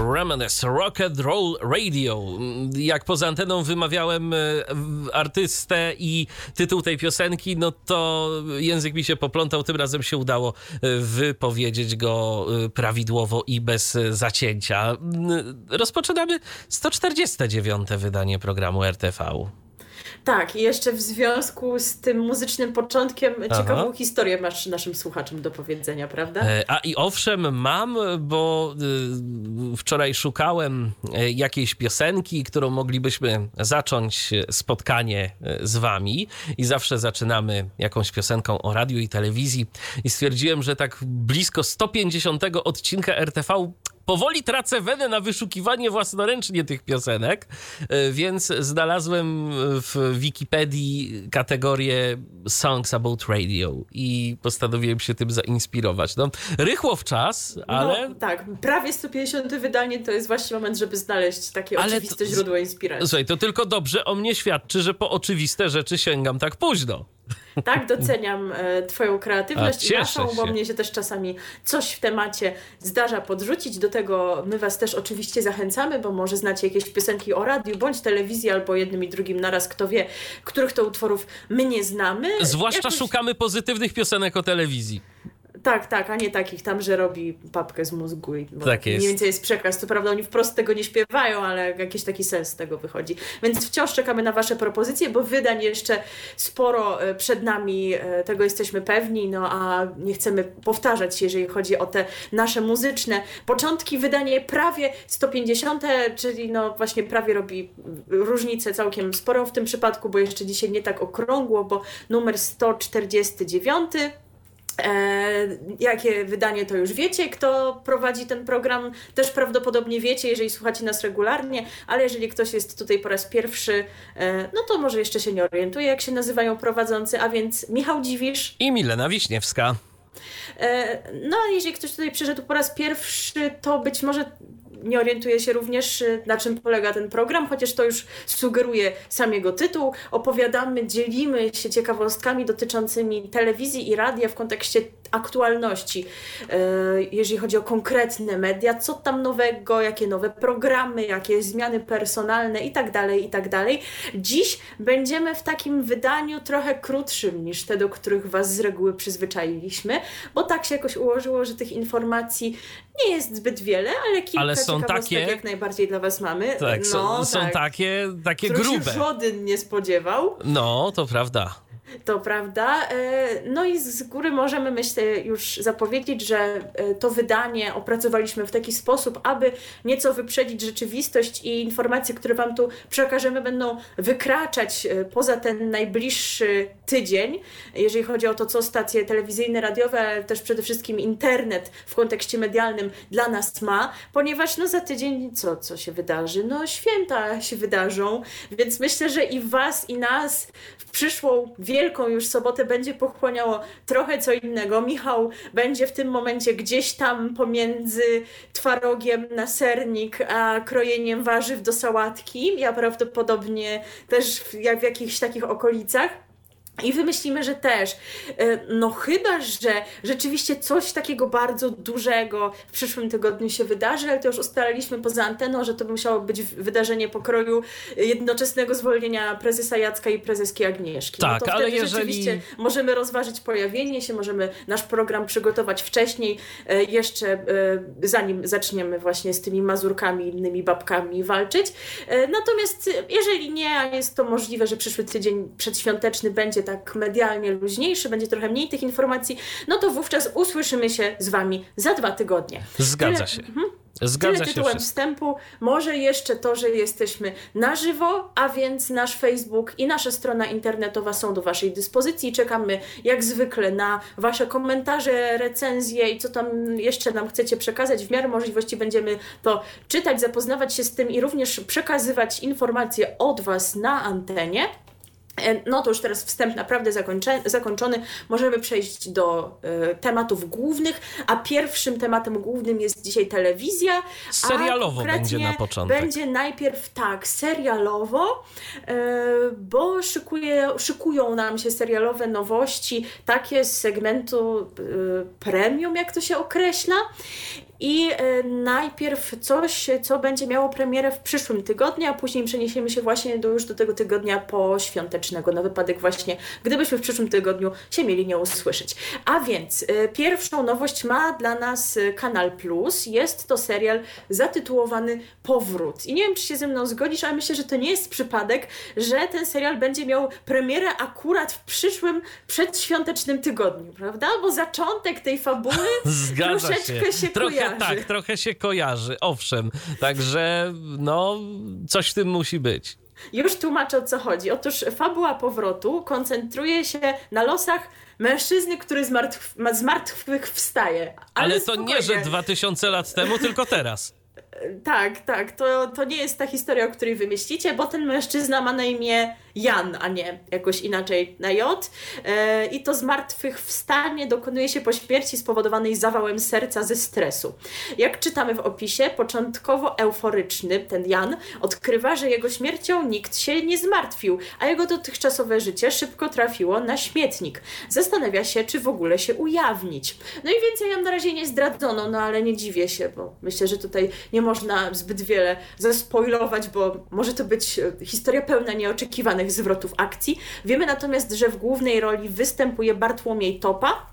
Reminisce Rock and Roll Radio. Jak poza anteną wymawiałem e, artystę i tytuł tej piosenki, no to język mi się poplątał. Tym razem się udało e, wypowiedzieć go e, prawidłowo i bez zacięcia. Rozpoczynamy 149. wydanie programu RTV. Tak, i jeszcze w związku z tym muzycznym początkiem Aha. ciekawą historię masz naszym słuchaczom do powiedzenia, prawda? E, a i owszem, mam, bo y, wczoraj szukałem e, jakiejś piosenki, którą moglibyśmy zacząć spotkanie e, z wami i zawsze zaczynamy jakąś piosenką o radiu i telewizji i stwierdziłem, że tak blisko 150 odcinka RTV powoli tracę wenę na wyszukiwanie własnoręcznie tych piosenek, e, więc znalazłem w Wikipedii kategorię Songs About Radio i postanowiłem się tym zainspirować. No, rychło w czas, no, ale... No, tak, prawie 150 wydanie to jest właśnie moment, żeby znaleźć takie ale oczywiste to... źródło inspiracji. Słuchaj, to tylko dobrze o mnie świadczy, że po oczywiste rzeczy sięgam tak późno. Tak, doceniam e, Twoją kreatywność i naszą, bo mnie się też czasami coś w temacie zdarza podrzucić. Do tego my Was też oczywiście zachęcamy, bo może znacie jakieś piosenki o radiu bądź telewizji, albo jednym i drugim naraz, kto wie, których to utworów my nie znamy. Zwłaszcza Jakoś... szukamy pozytywnych piosenek o telewizji. Tak, tak, a nie takich tam, że robi papkę z mózgu i tak jest. mniej więcej jest przekaz. Co prawda oni wprost tego nie śpiewają, ale jakiś taki sens z tego wychodzi. Więc wciąż czekamy na Wasze propozycje, bo wydań jeszcze sporo e, przed nami, e, tego jesteśmy pewni, no a nie chcemy powtarzać się, jeżeli chodzi o te nasze muzyczne początki. Wydanie prawie 150, czyli no właśnie prawie robi różnicę całkiem sporą w tym przypadku, bo jeszcze dzisiaj nie tak okrągło, bo numer 149 E, jakie wydanie to już wiecie, kto prowadzi ten program, też prawdopodobnie wiecie, jeżeli słuchacie nas regularnie, ale jeżeli ktoś jest tutaj po raz pierwszy, e, no to może jeszcze się nie orientuje, jak się nazywają prowadzący, a więc Michał Dziwisz i Milena Wiśniewska. E, no a jeżeli ktoś tutaj przyszedł po raz pierwszy, to być może nie orientuje się również, y, na czym polega ten program, chociaż to już sugeruje sam jego tytuł. Opowiadamy, dzielimy się ciekawostkami dotyczącymi telewizji i radia w kontekście aktualności, e, jeżeli chodzi o konkretne media, co tam nowego, jakie nowe programy, jakie zmiany personalne itd., tak itd. Tak Dziś będziemy w takim wydaniu trochę krótszym niż te, do których Was z reguły przyzwyczailiśmy, bo tak się jakoś ułożyło, że tych informacji nie jest zbyt wiele, ale kilka ale są takie jak najbardziej dla Was mamy. Tak, no, są, są tak, takie, takie grube. się żaden nie spodziewał. No, to prawda. To prawda. E, no i z góry możemy, myślę, już zapowiedzieć, że e, to wydanie opracowaliśmy w taki sposób, aby nieco wyprzedzić rzeczywistość i informacje, które Wam tu przekażemy, będą wykraczać e, poza ten najbliższy tydzień, jeżeli chodzi o to, co stacje telewizyjne, radiowe, ale też przede wszystkim internet w kontekście medialnym dla nas ma, ponieważ no za tydzień co, co się wydarzy? No święta się wydarzą, więc myślę, że i Was, i nas w przyszłą wielką wielką już sobotę będzie pochłaniało trochę co innego. Michał będzie w tym momencie gdzieś tam pomiędzy twarogiem na sernik, a krojeniem warzyw do sałatki. Ja prawdopodobnie też w, jak w jakichś takich okolicach. I wymyślimy, że też, e, no chyba, że rzeczywiście coś takiego bardzo dużego w przyszłym tygodniu się wydarzy, ale to już ustaliliśmy poza anteną, że to musiało być wydarzenie pokroju jednoczesnego zwolnienia prezesa Jacka i prezeski Agnieszki. No tak, no ale jeżeli... Rzeczywiście możemy rozważyć pojawienie się, możemy nasz program przygotować wcześniej, e, jeszcze e, zanim zaczniemy właśnie z tymi mazurkami, innymi babkami walczyć. Natomiast jeżeli nie, a jest to możliwe, że przyszły tydzień przedświąteczny będzie tak medialnie luźniejszy, będzie trochę mniej tych informacji, no to wówczas usłyszymy się z Wami za dwa tygodnie. Zgadza Tyle... się. Mhm. Zgadza Tyle się tytułem wszystko. wstępu. Może jeszcze to, że jesteśmy na żywo, a więc nasz Facebook i nasza strona internetowa są do Waszej dyspozycji. Czekamy jak zwykle na Wasze komentarze, recenzje i co tam jeszcze nam chcecie przekazać. W miarę możliwości będziemy to czytać, zapoznawać się z tym i również przekazywać informacje od Was na antenie. E, No to już teraz wstęp naprawdę zakończony. Możemy przejść do e, tematów głównych, a pierwszym tematem głównym jest dzisiaj telewizja. Serialowo będzie na początek. Będzie najpierw tak, serialowo, e, bo szykuje, szykują nam się serialowe nowości, takie z segmentu e, premium, jak to się określa. I e, najpierw coś, co będzie miało premierę w przyszłym tygodniu, a później przeniesiemy się właśnie do, już do tego tygodnia poświątecznego, na wypadek właśnie, gdybyśmy w przyszłym tygodniu się mieli nie usłyszeć. A więc e, pierwszą nowość ma dla nas e, Kanal Plus. Jest to serial zatytułowany Powrót. I nie wiem, czy się ze mną zgodzisz, ale myślę, że to nie jest przypadek, że ten serial będzie miał premierę akurat w przyszłym przedświątecznym tygodniu, prawda? Bo zaczątek tej fabuły Zgadza troszeczkę się, trochę kojarzy. tak, trochę się kojarzy, owszem. Także no, coś w tym musi być. Już tłumaczę o co chodzi. Otóż fabuła powrotu koncentruje się na losach mężczyzny, który z, martw- ma- z martwych wstaje. Ale, Ale to nie, że spokojnie. 2000 lat temu, tylko teraz. Tak, tak. To, to nie jest ta historia, o której wymyślicie, bo ten mężczyzna ma na imię Jan, a nie jakoś inaczej na J. E, I to zmartwychwstanie dokonuje się po śmierci spowodowanej zawałem serca ze stresu. Jak czytamy w opisie, początkowo euforyczny ten Jan odkrywa, że jego śmiercią nikt się nie zmartwił, a jego dotychczasowe życie szybko trafiło na śmietnik. Zastanawia się, czy w ogóle się ujawnić. No i więcej nam na razie nie zdradzono, no ale nie dziwię się, bo myślę, że tutaj nie można zbyt wiele zaspoilować, bo może to być e, historia pełna nieoczekiwanych zwrotów akcji. Wiemy natomiast, że w głównej roli występuje Bartłomiej Topa,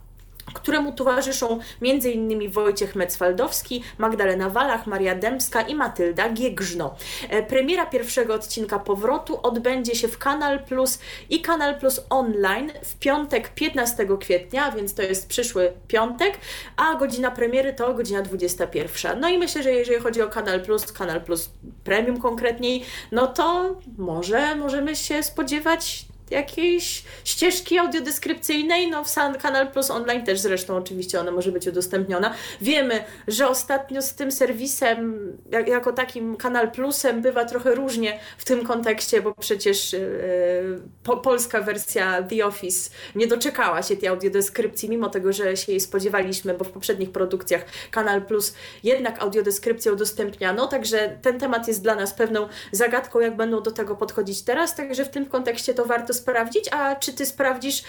któremu towarzyszą m.in. Wojciech Mecwaldowski, Magdalena Walach, Maria Dębska i Matylda Giegrzno. E, Premiera pierwszego odcinka Powrotu odbędzie się w Kanal Plus i Kanal Plus Online w piątek 15 kwietnia, więc to jest przyszły piątek, a godzina premiery to godzina 21. No i myślę, że jeżeli chodzi o Kanal Plus, Kanal Plus Premium konkretniej, no to może możemy się spodziewać jakiejś ścieżki audiodeskrypcyjnej, no w Sun Kanal Plus Online też zresztą oczywiście ona może być udostępniona. Wiemy, że ostatnio z tym serwisem, jak, jako takim Kanal Plusem bywa trochę różnie w tym kontekście, bo przecież yy, po, polska wersja The Office nie doczekała się tej audiodeskrypcji, mimo tego, że się jej spodziewaliśmy, bo w poprzednich produkcjach Kanal Plus jednak audiodeskrypcję udostępniano, także ten temat jest dla nas pewną zagadką, jak będą do tego podchodzić teraz, także w tym kontekście to warto sprawdzić, a czy ty sprawdzisz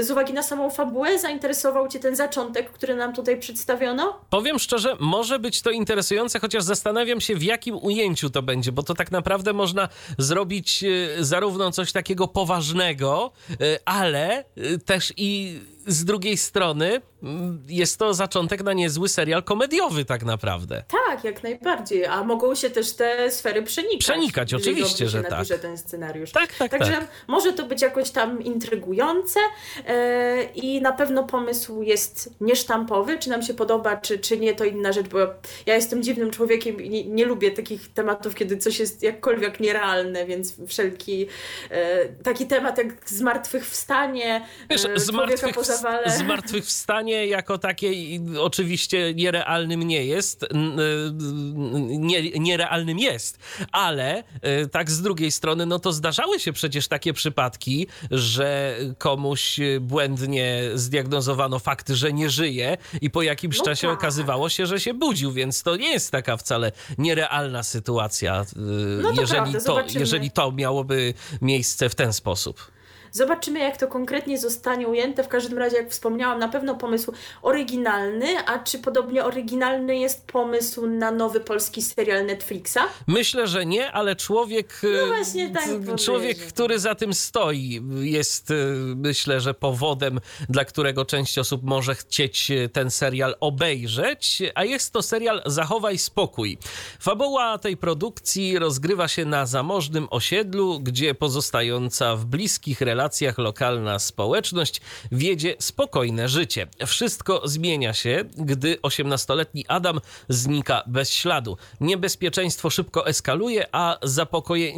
z uwagi na samą fabułę, zainteresował cię ten zaczątek, który nam tutaj przedstawiono? Powiem szczerze, może być to interesujące, chociaż zastanawiam się, w jakim ujęciu to będzie, bo to tak naprawdę można zrobić e, zarówno coś takiego poważnego, e, ale e, też i z drugiej strony jest to zaczątek na niezły serial komediowy tak naprawdę. Tak, jak najbardziej, a mogą się też te sfery przenikać. Przenikać, oczywiście, że tak. ten scenariusz. Tak, tak, Także tak. może to być jakoś tam intrygujące e, i na pewno pomysł jest niesztampowy, czy nam się podoba, czy, czy nie, to inna rzecz, bo ja jestem dziwnym człowiekiem i nie, nie lubię takich tematów, kiedy coś jest jakkolwiek nierealne, więc wszelki e, taki temat jak zmartwychwstanie Wiesz, e, człowieka zmartwych, po zawale. Jako takie oczywiście nierealnym nie jest, nie, nierealnym jest, ale e, tak z drugiej strony, no to zdarzały się przecież takie przypadki, że komuś błędnie zdiagnozowano fakt, że nie żyje i po jakimś No czasie tak. okazywało się, że się budził, więc to nie jest taka wcale nierealna sytuacja, e, No to jeżeli, prawda, to, jeżeli to miałoby miejsce w ten sposób. Zobaczymy, jak to konkretnie zostanie ujęte. W każdym razie, jak wspomniałam, na pewno pomysł oryginalny, a czy podobnie oryginalny jest pomysł na nowy polski serial Netflixa? Myślę, że nie, ale człowiek. No e, właśnie tak Człowiek, który za tym stoi, jest e, myślę, że powodem, dla którego część osób może chcieć e, ten serial obejrzeć, a jest to serial Zachowaj spokój. Fabuła tej produkcji rozgrywa się na zamożnym osiedlu, gdzie pozostająca w bliskich relacjach relacjach lokalna społeczność wiedzie spokojne życie. Wszystko zmienia się, gdy 18-letni Adam znika bez śladu. Niebezpieczeństwo szybko eskaluje, a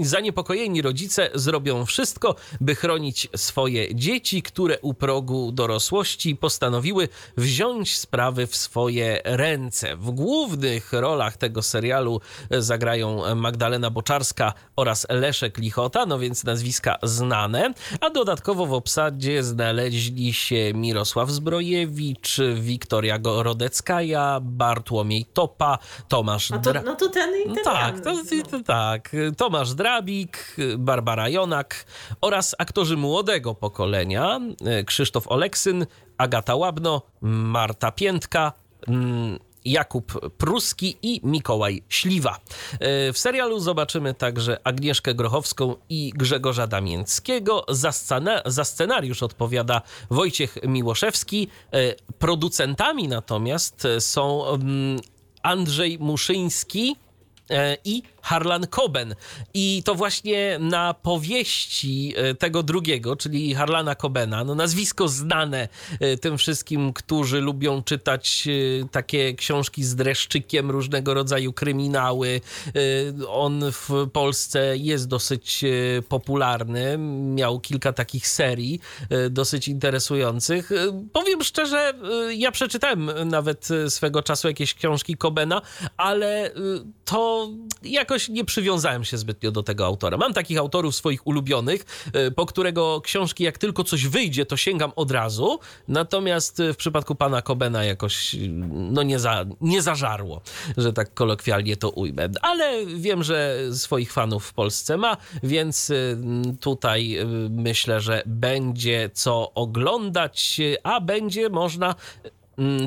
zaniepokojeni rodzice zrobią wszystko, by chronić swoje dzieci, które u progu dorosłości postanowiły wziąć sprawy w swoje ręce. W głównych rolach tego serialu zagrają Magdalena Boczarska oraz Leszek Lichota, no więc nazwiska znane, a dodatkowo w obsadzie znaleźli się Mirosław Zbrojewicz, Wiktoria Rodeckaja, Bartłomiej Topa, Tomasz no to, Dra... No to ten i ten. Tak, to, to, tak. Tomasz Drabik, Barbara Jonak oraz aktorzy młodego pokolenia Krzysztof Oleksyn, Agata Łabno, Marta Piętka, mm, Jakub Pruski i Mikołaj Śliwa. E, w serialu zobaczymy także Agnieszkę Grochowską i Grzegorza Damięckiego. Za, scena, za scenariusz odpowiada Wojciech Miłoszewski. E, producentami natomiast są mm, Andrzej Muszyński e, i Harlan Coben. I to właśnie na powieści e, tego drugiego, czyli Harlana Cobena, no nazwisko znane e, tym wszystkim, którzy lubią czytać e, takie książki z dreszczykiem, różnego rodzaju kryminały. On w Polsce jest dosyć popularny. Miał kilka takich serii dosyć interesujących. Powiem szczerze, ja przeczytałem nawet swego czasu jakieś książki Cobena, ale to jakoś jakoś nie przywiązałem się zbytnio do tego autora. Mam takich autorów swoich ulubionych, e, po którego książki jak tylko coś wyjdzie, to sięgam od razu. Natomiast e, w przypadku pana Kobena jakoś e, no nie, za, nie zażarło, że tak kolokwialnie to ujmę. Ale wiem, że swoich fanów w Polsce ma, więc tutaj myślę, że będzie co oglądać, a będzie można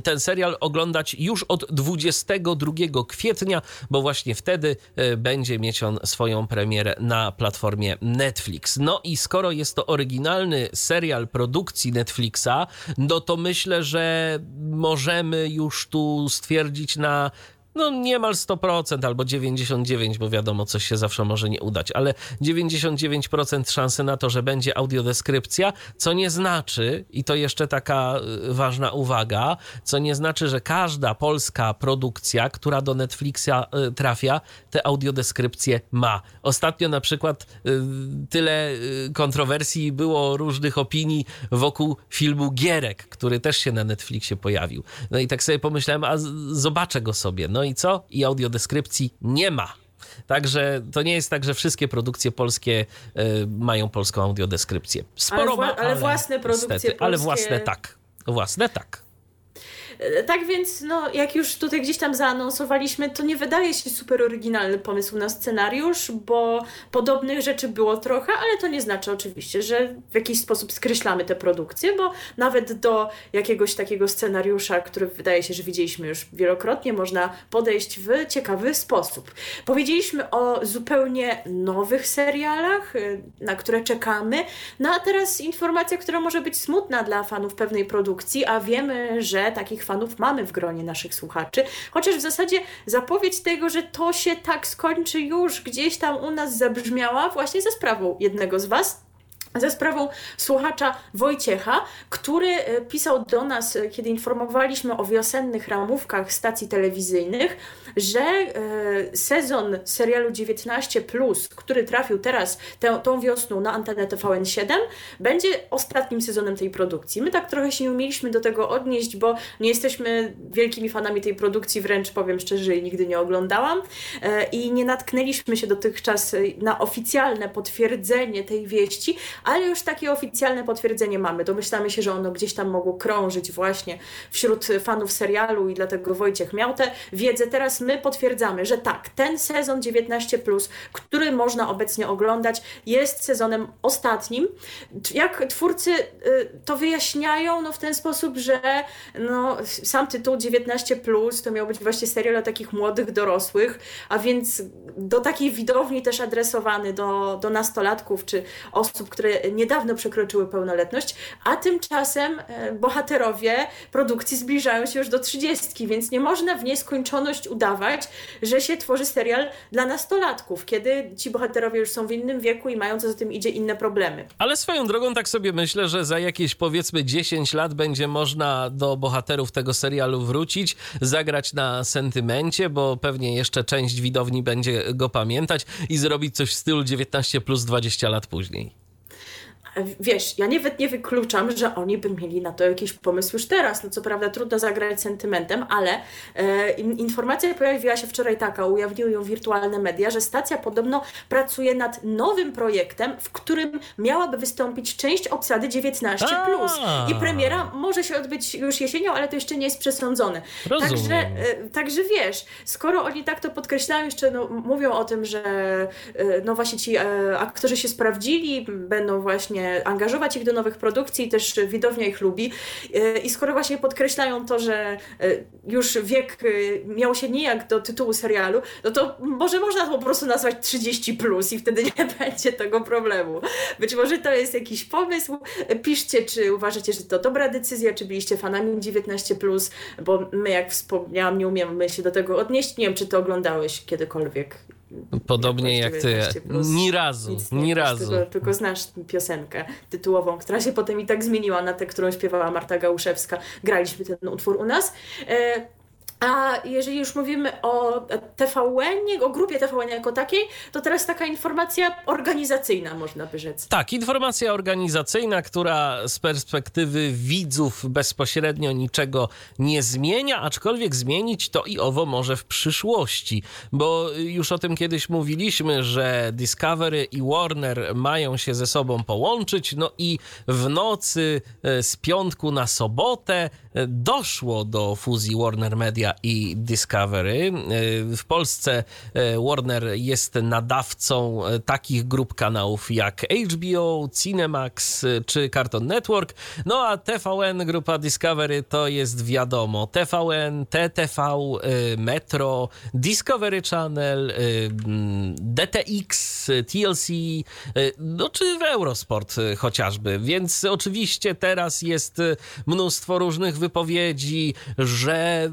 ten serial oglądać już od 22 kwietnia, bo właśnie wtedy e, będzie mieć on swoją premierę na platformie Netflix. No i skoro jest to oryginalny serial produkcji Netflixa, no to myślę, że możemy już tu stwierdzić na no niemal 100% albo 99%, bo wiadomo, coś się zawsze może nie udać, ale 99% szansy na to, że będzie audiodeskrypcja, co nie znaczy, i to jeszcze taka y, ważna uwaga, co nie znaczy, że każda polska produkcja, która do Netflixa y, trafia, te audiodeskrypcje ma. Ostatnio na przykład y, tyle kontrowersji było różnych opinii wokół filmu Gierek, który też się na Netflixie pojawił. No i tak sobie pomyślałem, a zobaczę go sobie. No co? I audiodeskrypcji nie ma. Także to nie jest tak, że wszystkie produkcje polskie y, mają polską audiodeskrypcję. Sporo ale, wła- ale, ale własne produkcje niestety, polskie... Ale własne tak. Własne tak. E, tak więc, no, jak już tutaj gdzieś tam zaanonsowaliśmy, to nie wydaje się super oryginalny pomysł na scenariusz, bo podobnych rzeczy było trochę, ale to nie znaczy oczywiście, że w jakiś sposób skreślamy tę produkcję, bo nawet do jakiegoś takiego scenariusza, który wydaje się, że widzieliśmy już wielokrotnie, można podejść w ciekawy sposób. Powiedzieliśmy o zupełnie nowych serialach, y, na które czekamy. No a teraz informacja, która może być smutna dla fanów pewnej produkcji, a wiemy, że takich fanów mamy w gronie naszych słuchaczy, chociaż w zasadzie zapowiedź tego, że to się tak skończy już gdzieś tam u nas zabrzmiała właśnie ze sprawą jednego z Was, ze sprawą słuchacza Wojciecha, który e, pisał do nas, e, kiedy informowaliśmy o wiosennych ramówkach stacji telewizyjnych, że e, sezon serialu 19, który trafił teraz tę, tą wiosną na antenę TVN7, będzie ostatnim sezonem tej produkcji. My tak trochę się nie umieliśmy do tego odnieść, bo nie jesteśmy wielkimi fanami tej produkcji, wręcz powiem szczerze, nigdy nie oglądałam i nie natknęliśmy się dotychczas na oficjalne potwierdzenie tej wieści, ale już takie oficjalne potwierdzenie mamy. Domyślamy się, że ono gdzieś tam mogło krążyć właśnie wśród fanów serialu i dlatego Wojciech miał tę wiedzę. Teraz my potwierdzamy, że tak, ten sezon 19, który można obecnie oglądać, jest sezonem ostatnim. Jak twórcy y, to wyjaśniają no, w ten sposób, że no, sam tytuł 19 to miał być właśnie serial o takich młodych dorosłych, a więc do takiej widowni też adresowany do, do nastolatków czy osób, które niedawno przekroczyły pełnoletność, a tymczasem bohaterowie produkcji zbliżają się już do trzydziestki, więc nie można w nieskończoność udawać, że się tworzy serial dla nastolatków, kiedy ci bohaterowie już są w innym wieku i mają co za tym idzie inne problemy. Ale swoją drogą tak sobie myślę, że za jakieś powiedzmy 10 lat będzie można do bohaterów tego serialu wrócić, zagrać na sentymencie, bo pewnie jeszcze część widowni będzie go pamiętać i zrobić coś w stylu 19 plus 20 lat później wiesz, ja nawet nie wykluczam, że oni by mieli na to jakiś pomysł już teraz. No co prawda trudno zagrać sentymentem, ale e, informacja pojawiła się wczoraj taka, ujawniły ją wirtualne media, że stacja podobno pracuje nad nowym projektem, w którym miałaby wystąpić część obsady 19+. I premiera może się odbyć już jesienią, ale to jeszcze nie jest przesądzone. Także, e, także wiesz, skoro oni tak to podkreślają, jeszcze no, mówią o tym, że e, no właśnie ci e, aktorzy się sprawdzili, będą właśnie angażować ich do nowych produkcji, też widownia ich lubi. E, I skoro właśnie podkreślają to, że e, już wiek e, miał się nijak do tytułu serialu, no to może można to po prostu nazwać 30 plus i wtedy nie będzie tego problemu. Być może to jest jakiś pomysł. Piszcie, czy uważacie, że to dobra decyzja, czy byliście fanami 19 plus, bo my, jak wspomniałam, nie umiemy się do tego odnieść. Nie wiem, czy to oglądałeś kiedykolwiek. Podobnie jak ty. Ni razu, ni razu. Tylko, tylko, znasz piosenkę tytułową, która się potem i tak zmieniła na tę, którą śpiewała Marta Gałuszewska. Graliśmy ten utwór u nas. E, a jeżeli już mówimy o TVN, o grupie TVN jako takiej, to teraz taka informacja organizacyjna, można by rzec. Tak, informacja organizacyjna, która z perspektywy widzów bezpośrednio niczego nie zmienia, aczkolwiek zmienić to i owo może w przyszłości, bo już o tym kiedyś mówiliśmy, że Discovery i Warner mają się ze sobą połączyć, no i w nocy e, z piątku na sobotę e, doszło do fuzji Warner Media i Discovery. E, w Polsce e, Warner jest nadawcą e, takich grup kanałów jak HBO, Cinemax czy Cartoon Network. No a TVN, grupa Discovery to jest wiadomo TVN, TTV, Metro, Discovery Channel, DTX, TLC, no czy Eurosport chociażby. Więc oczywiście teraz jest mnóstwo różnych wypowiedzi, że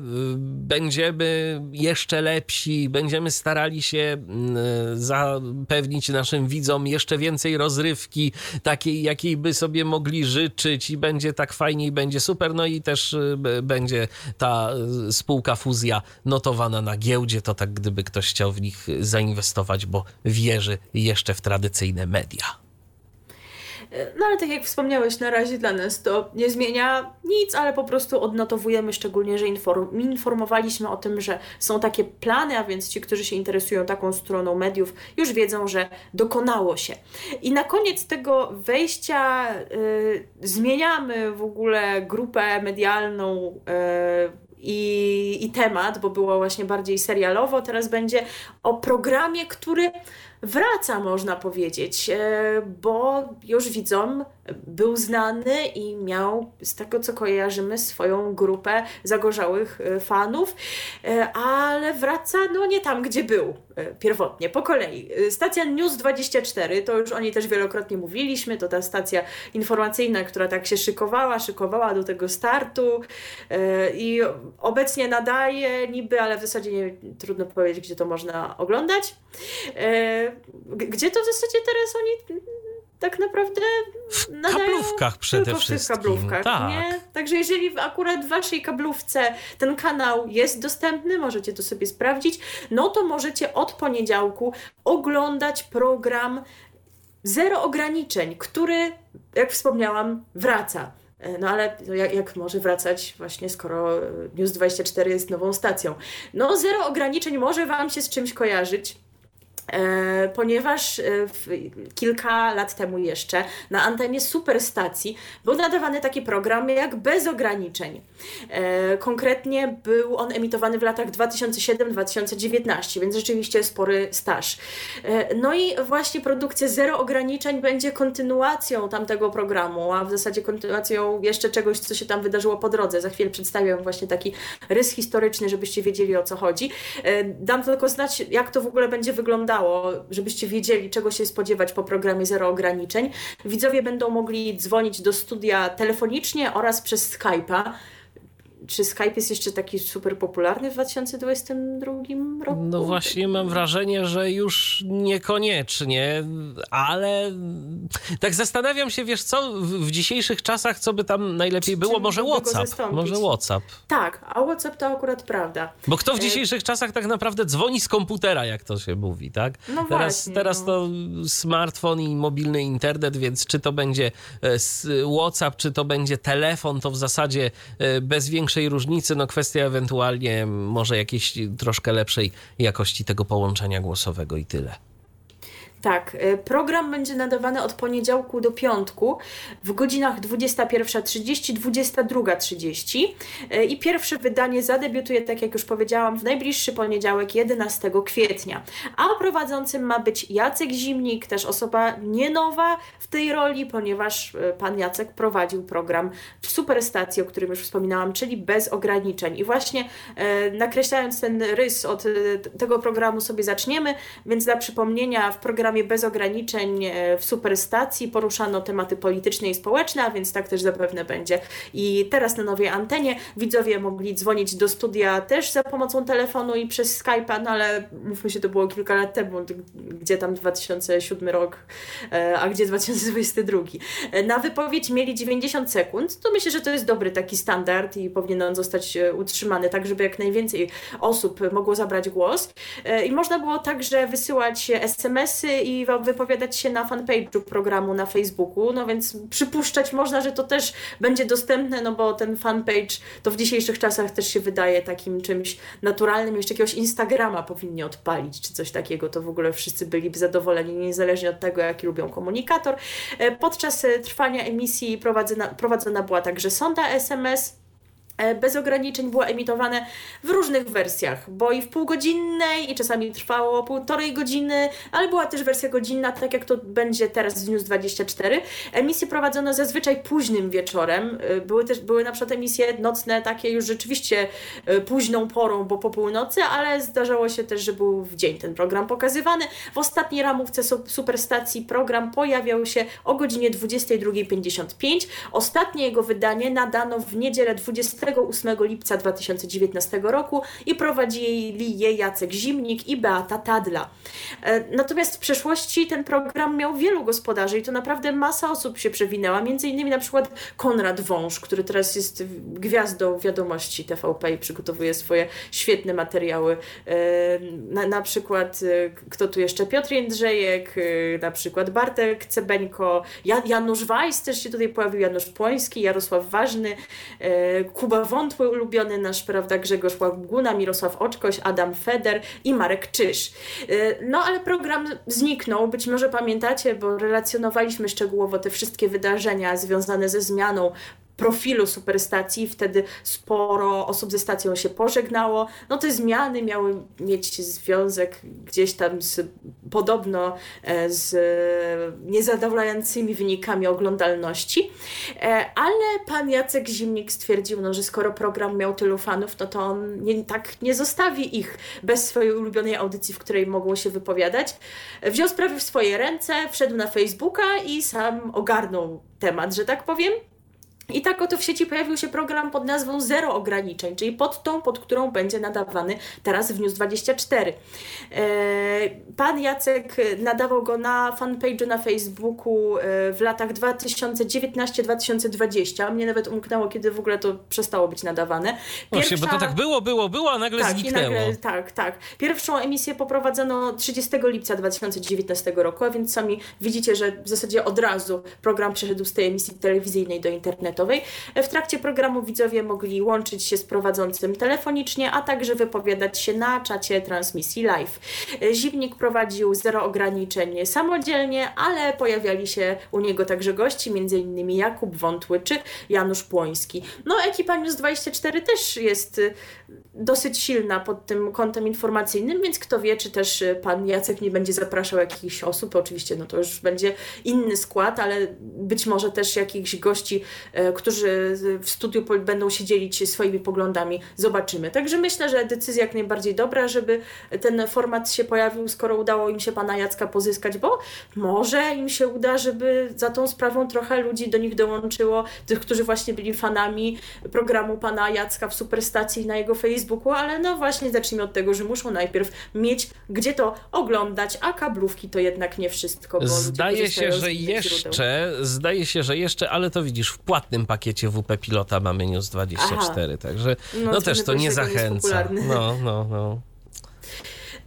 będziemy jeszcze lepsi, będziemy starali się mm, zapewnić naszym widzom jeszcze więcej rozrywki, takiej, jakiej by sobie mogli życzyć i będzie tak fajnie i będzie super. No i też y, będzie ta y, spółka fuzja notowana na giełdzie, to tak gdyby ktoś chciał w nich zainwestować, bo wierzy jeszcze w tradycyjne media. No ale tak jak wspomniałeś, na razie dla nas to nie zmienia nic, ale po prostu odnotowujemy szczególnie, że inform informowaliśmy o tym, że są takie plany, a więc ci, którzy się interesują taką stroną mediów, już wiedzą, że dokonało się. I na koniec tego wejścia y, zmieniamy w ogóle grupę medialną. Y, i, i temat, bo było właśnie bardziej serialowo, teraz będzie o programie, który wraca, można powiedzieć, e, bo już widzom był znany i miał, z tego co kojarzymy, swoją grupę zagorzałych e, fanów, e, ale wraca no nie tam, gdzie był pierwotnie, po kolei. Stacja News 24, to już o niej też wielokrotnie mówiliśmy, to ta stacja informacyjna, która tak się szykowała, szykowała do tego startu i obecnie nadaje niby, ale w zasadzie nie, trudno powiedzieć, gdzie to można oglądać gdzie to w zasadzie teraz oni tak naprawdę w kablówkach przede tylko wszystkim. w tych kablówkach, tak. nie? Także jeżeli akurat w waszej kablówce ten kanał jest dostępny, możecie to sobie sprawdzić, no to możecie od poniedziałku oglądać program Zero Ograniczeń, który, jak wspomniałam, wraca. E, no ale jak, jak, może wracać właśnie, skoro News24 jest nową stacją? No, zero ograniczeń może Wam się z czymś kojarzyć. E, ponieważ e, kilka lat temu jeszcze na antenie superstacji był nadawany taki program jak Bez ograniczeń. E, konkretnie był on emitowany w latach 2007-2019, więc rzeczywiście spory staż. No i właśnie produkcja Zero Ograniczeń będzie kontynuacją tamtego programu, a w zasadzie kontynuacją jeszcze czegoś, co się tam wydarzyło po drodze. Za chwilę przedstawię właśnie taki rys historyczny, żebyście wiedzieli o co chodzi. Dam tylko znać, jak to w ogóle będzie wyglądało wyglądało, żebyście wiedzieli, czego się spodziewać po programie Zero Ograniczeń. Widzowie będą mogli dzwonić do studia telefonicznie oraz przez Skype'a czy Skype jest jeszcze taki super popularny w 2022 roku? No właśnie mam wrażenie, że już niekoniecznie, ale tak zastanawiam się, wiesz co, w dzisiejszych czasach, co by tam najlepiej było? Może WhatsApp. Może WhatsApp. Tak, a WhatsApp to akurat prawda. Bo kto w e, dzisiejszych czasach tak naprawdę dzwoni z komputera, jak to się mówi, tak? No teraz, właśnie, teraz no. to smartfon i mobilny internet, więc czy to będzie e, WhatsApp, czy to będzie telefon, to w zasadzie e, bez większej większej różnicy, no kwestia ewentualnie może jakiejś troszkę lepszej jakości tego połączenia głosowego i tyle. Tak, y, program będzie nadawany od poniedziałku do piątku w godzinach 21.30, 22.30 y, i pierwsze wydanie zadebiutuje, tak jak już powiedziałam, w najbliższy poniedziałek 11 kwietnia. A prowadzącym ma być Jacek Zimnik, też osoba nie nowa w tej roli, ponieważ y, pan Jacek prowadził program w Superstacji, o którym już wspominałam, czyli bez ograniczeń. I właśnie nakreślając ten rys od tego programu sobie zaczniemy, więc dla przypomnienia w programie programie bez ograniczeń e, w Superstacji poruszano tematy polityczne i społeczne, a więc tak też zapewne będzie. I teraz na nowej antenie widzowie mogli dzwonić do studia też za pomocą telefonu i przez Skype'a, no ale mówmy się, to było kilka lat temu, gdzie tam 2007 rok, e, a gdzie 2022. E, na wypowiedź mieli 90 sekund, to myślę, że to jest dobry taki standard i powinien on zostać utrzymany, tak żeby jak najwięcej osób mogło zabrać głos. I można było także wysyłać SMS-y i wypowiadać się na fanpage'u programu na Facebooku, no więc przypuszczać można, że to też będzie dostępne, no bo ten fanpage to w dzisiejszych czasach też się wydaje takim czymś naturalnym, jeszcze jakiegoś Instagrama powinni odpalić, czy coś takiego, to w ogóle wszyscy byliby zadowoleni, niezależnie od tego, jaki lubią komunikator. E, podczas e, trwania emisji prowadzona, prowadzona była także sonda SMS, bez ograniczeń było emitowane w różnych wersjach, bo i w półgodzinnej, i czasami trwało półtorej godziny, ale była też wersja godzinna, tak jak to będzie teraz z News 24. Emisje prowadzono zazwyczaj późnym wieczorem. E, były też były na przykład emisje nocne, takie już rzeczywiście e, późną porą, bo po północy, ale zdarzało się też, że był w dzień ten program pokazywany. W ostatniej ramówce Superstacji program pojawiał się o godzinie 22.55. Ostatnie jego wydanie nadano w niedzielę 20 28 lipca 2019 roku i prowadzili je Jacek Zimnik i Beata Tadla. E, natomiast w przeszłości ten program miał wielu gospodarzy i to naprawdę masa osób się przewinęła, między innymi na przykład Konrad Wąż, który teraz jest gwiazdą wiadomości TVP i przygotowuje swoje świetne materiały. E, na, na przykład e, kto tu jeszcze? Piotr Jędrzejek, na przykład Bartek Cebeńko, Jan, Janusz Weiss też się tutaj pojawił, Janusz Płoński, Jarosław Ważny, Kuba Kuba Wątły, ulubiony nasz, prawda, Grzegorz Łaguna, Mirosław Oczkoś, Adam Feder i Marek Czyż. Y, no ale program zniknął, być może pamiętacie, bo relacjonowaliśmy szczegółowo te wszystkie wydarzenia związane ze zmianą profilu superstacji, wtedy sporo osób ze stacją się pożegnało. No te zmiany miały mieć związek gdzieś tam z podobno e, z niezadowalającymi wynikami oglądalności, e, ale pan Jacek Zimnik stwierdził, no, że skoro program miał tylu fanów, no to on nie, tak nie zostawi ich bez swojej ulubionej audycji, w której mogło się wypowiadać. Wziął sprawy w swoje ręce, wszedł na Facebooka i sam ogarnął temat, że tak powiem. I tak oto w sieci pojawił się program pod nazwą Zero Ograniczeń, czyli pod tą, pod którą będzie nadawany teraz w News 24. E, pan Jacek nadawał go na fanpage'u na Facebooku e, w latach 2019-2020. Mnie nawet umknęło, kiedy w ogóle to przestało być nadawane. Pierwsza... Właśnie, bo to tak było, było, było, a nagle tak, zniknęło. Nagle, tak, tak. Pierwszą emisję poprowadzono 30 lipca 2019 roku, a więc sami widzicie, że w zasadzie od razu program przeszedł z tej emisji telewizyjnej do internetu internetowej. W trakcie programu widzowie mogli łączyć się z prowadzącym telefonicznie, a także wypowiadać się na czacie transmisji live. Zimnik prowadził zero ograniczeń samodzielnie, ale pojawiali się u niego także gości, m.in. Jakub Wątły czy Janusz Płoński. No ekipa News24 też jest dosyć silna pod tym kątem informacyjnym, więc kto wie, czy też pan Jacek nie będzie zapraszał jakichś osób, oczywiście no to już będzie inny skład, ale być może też jakichś gości e, którzy w studiu będą się dzielić swoimi poglądami. Zobaczymy. Także myślę, że decyzja jak najbardziej dobra, żeby ten format się pojawił, skoro udało im się pana Jacka pozyskać, bo może im się uda, żeby za tą sprawą trochę ludzi do nich dołączyło, tych, którzy właśnie byli fanami programu pana Jacka w Superstacji na jego Facebooku, ale no właśnie zacznijmy od tego, że muszą najpierw mieć gdzie to oglądać, a kablówki to jednak nie wszystko. Bo zdaje się, że jeszcze, zdaje się, że jeszcze, ale to widzisz, w płatnym pakiecie WP Pilota mamy News 24, Aha. także no, no też to nie zachęca. No, no, no.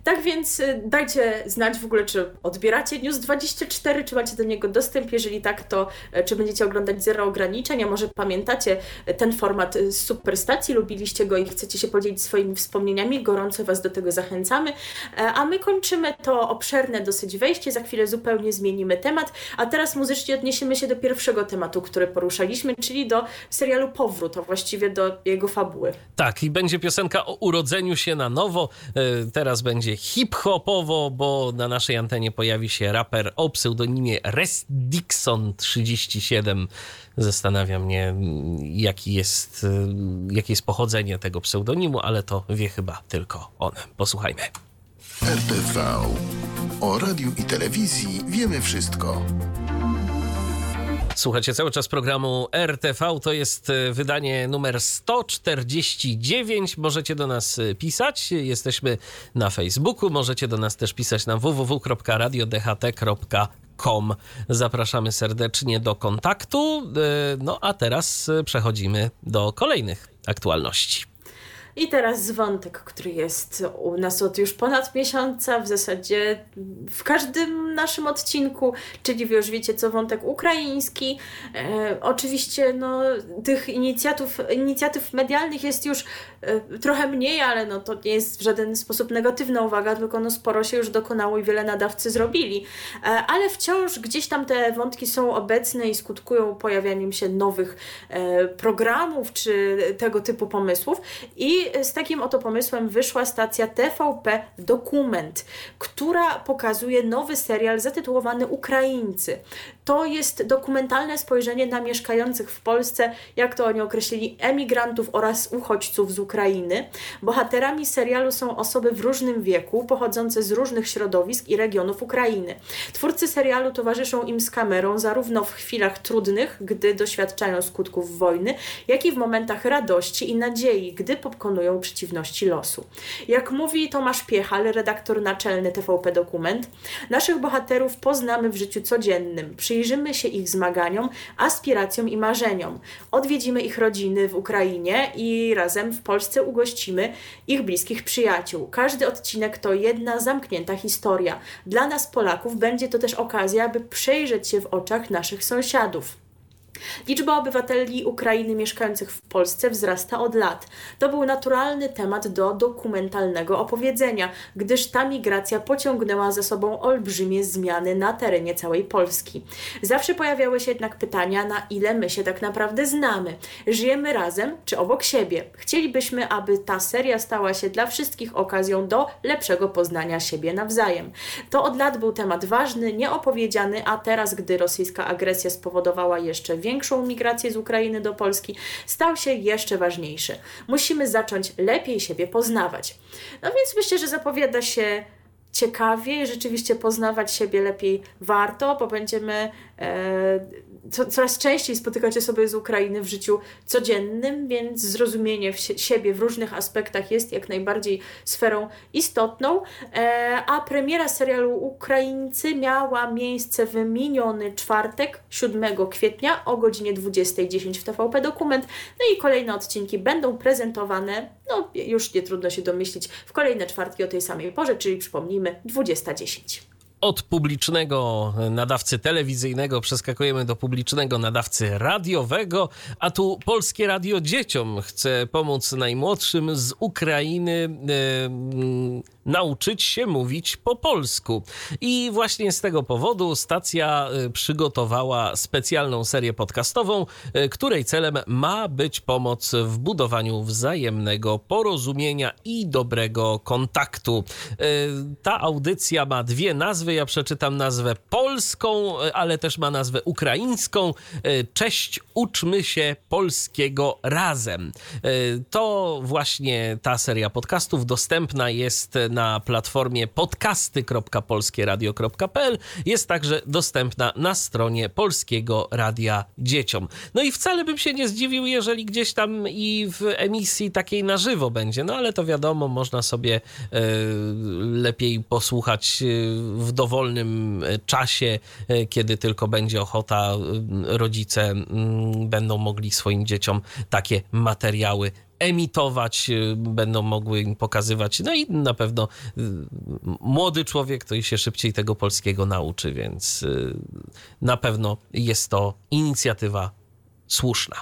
Tak więc y, dajcie znać w ogóle, czy odbieracie News 24, czy macie do niego dostęp. Jeżeli tak, to e, czy będziecie oglądać zero ograniczeń, a może pamiętacie e, ten format z Superstacji, lubiliście go i chcecie się podzielić swoimi wspomnieniami, gorąco Was do tego zachęcamy. E, a my kończymy to obszerne dosyć wejście, za chwilę zupełnie zmienimy temat, a teraz muzycznie odniesiemy się do pierwszego tematu, który poruszaliśmy, czyli do serialu Powrót, a właściwie do jego fabuły. Tak, i będzie piosenka o urodzeniu się na nowo. Teraz będzie hip-hopowo, bo na naszej antenie pojawi się raper o pseudonimie Rest Dixon 37. Zastanawia mnie, jaki jest, jakie jest pochodzenie tego pseudonimu, ale to wie chyba tylko on. Posłuchajmy. RTV. O radiu i telewizji wiemy wszystko. Słuchacie cały czas programu RTV, to jest e, wydanie numer 149. Możecie do nas e, pisać, jesteśmy na Facebooku, możecie do nas też pisać na www.radiodht.com. Zapraszamy serdecznie do kontaktu. E, no a teraz przechodzimy do kolejnych aktualności. I teraz wątek, który jest u nas od już ponad miesiąca, w zasadzie w każdym naszym odcinku, czyli wy już wiecie co, wątek ukraiński. E, oczywiście no, tych inicjatyw, inicjatyw medialnych jest już e, trochę mniej, ale no, to nie jest w żaden sposób negatywna uwaga, tylko no, sporo się już dokonało i wiele nadawcy zrobili. E, ale wciąż gdzieś tam te wątki są obecne i skutkują pojawianiem się nowych e, programów czy tego typu pomysłów. I z takim oto pomysłem wyszła stacja TVP Dokument, która pokazuje nowy serial zatytułowany Ukraińcy. To jest dokumentalne spojrzenie na mieszkających w Polsce, jak to oni określili, emigrantów oraz uchodźców z Ukrainy. Bohaterami serialu są osoby w różnym wieku, pochodzące z różnych środowisk i regionów Ukrainy. Twórcy serialu towarzyszą im z kamerą zarówno w chwilach trudnych, gdy doświadczają skutków wojny, jak i w momentach radości i nadziei, gdy pokonują przeciwności losu. Jak mówi Tomasz Piechal, redaktor naczelny TVP Dokument, naszych bohaterów poznamy w życiu codziennym, przyjrzymy się ich zmaganiom, aspiracjom i marzeniom. Odwiedzimy ich rodziny w Ukrainie i razem w Polsce ugościmy ich bliskich przyjaciół. Każdy odcinek to jedna zamknięta historia. Dla nas Polaków będzie to też okazja, by przejrzeć się w oczach naszych sąsiadów. Liczba obywateli Ukrainy mieszkających w Polsce wzrasta od lat. To był naturalny temat do dokumentalnego opowiedzenia, gdyż ta migracja pociągnęła za sobą olbrzymie zmiany na terenie całej Polski. Zawsze pojawiały się jednak pytania, na ile my się tak naprawdę znamy. Żyjemy razem czy obok siebie? Chcielibyśmy, aby ta seria stała się dla wszystkich okazją do lepszego poznania siebie nawzajem. To od lat był temat ważny, nieopowiedziany, a teraz, gdy rosyjska agresja spowodowała jeszcze więcej większą migrację z Ukrainy do Polski, stał się jeszcze ważniejszy. Musimy zacząć lepiej siebie poznawać. No więc myślę, że zapowiada się ciekawie i rzeczywiście poznawać siebie lepiej warto, bo będziemy e, co, coraz częściej spotykać osoby z Ukrainy w życiu codziennym, więc zrozumienie w siebie w różnych aspektach jest jak najbardziej sferą istotną. E, a premiera serialu Ukraińcy miała miejsce w miniony czwartek, 7 kwietnia o godzinie 20.10 w TVP Dokument. No i kolejne odcinki będą prezentowane, no już nie trudno się domyślić, w kolejne czwartki o tej samej porze, czyli przypomnijmy 20.10 od publicznego nadawcy telewizyjnego przeskakujemy do publicznego nadawcy radiowego, a tu Polskie Radio Dzieciom chce pomóc najmłodszym z Ukrainy nauczyć się mówić po polsku. I właśnie z tego powodu stacja y, przygotowała specjalną serię podcastową, y, której celem ma być pomoc w budowaniu wzajemnego porozumienia i dobrego kontaktu. Y, ta audycja ma dwie nazwy. Ja przeczytam nazwę polską, ale też ma nazwę ukraińską. Cześć, uczmy się polskiego razem. To właśnie ta seria podcastów dostępna jest na platformie podcasty.polskieradio.pl. Jest także dostępna na stronie Polskiego Radia Dzieciom. No i wcale bym się nie zdziwił, jeżeli gdzieś tam i w emisji takiej na żywo będzie, no ale to wiadomo, można sobie e, lepiej posłuchać e, w dowolnym czasie, e, kiedy tylko będzie ochota, rodzice mm, będą mogli swoim dzieciom takie materiały emitować, y, będą mogły im pokazywać. No i na pewno y, młody człowiek to się szybciej tego polskiego nauczy, więc y, na pewno jest to inicjatywa słuszna.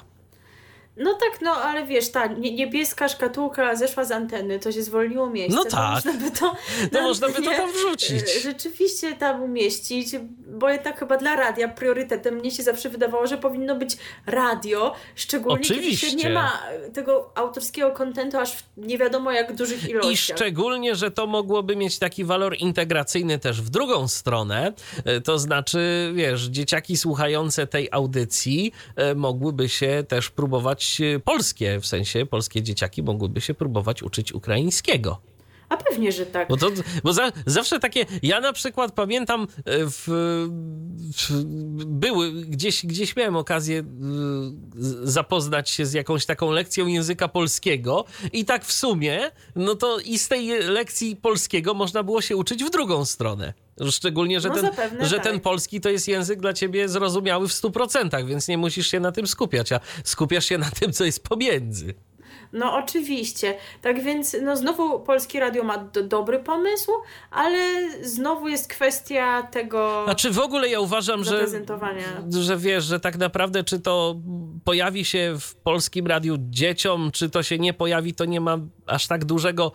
No tak, no ale wiesz, ta niebieska szkatułka zeszła z anteny, to się zwolniło miejsce. No tak. Można by to, no, można by to tam wrzucić. Rzeczywiście tam umieścić, bo jednak chyba dla radia priorytetem mnie się zawsze wydawało, że powinno być radio, szczególnie Oczywiście. kiedy się nie ma tego autorskiego kontentu aż w nie wiadomo jak dużych ilościach. I szczególnie, że to mogłoby mieć taki walor integracyjny też w drugą stronę, e, to znaczy, wiesz, dzieciaki słuchające tej audycji e, mogłyby się też próbować Y, polskie, w sensie polskie dzieciaki mogłyby się próbować uczyć ukraińskiego. A pewnie, że tak. Bo, to, bo za, zawsze takie. Ja na przykład pamiętam, e, w, w, były, gdzieś, gdzieś miałem okazję e, zapoznać się z jakąś taką lekcją języka polskiego, i tak w sumie, no to i z tej lekcji polskiego można było się uczyć w drugą stronę. Szczególnie, że, no ten, że tak. ten polski to jest język dla ciebie zrozumiały w 100%, więc nie musisz się na tym skupiać, a skupiasz się na tym, co jest pomiędzy. No oczywiście. Tak więc no znowu Polskie Radio ma do, dobry pomysł, ale znowu jest kwestia tego Znaczy w ogóle ja uważam, że, że wiesz, że tak naprawdę czy to pojawi się w Polskim Radiu dzieciom, czy to się nie pojawi, to nie ma aż tak dużego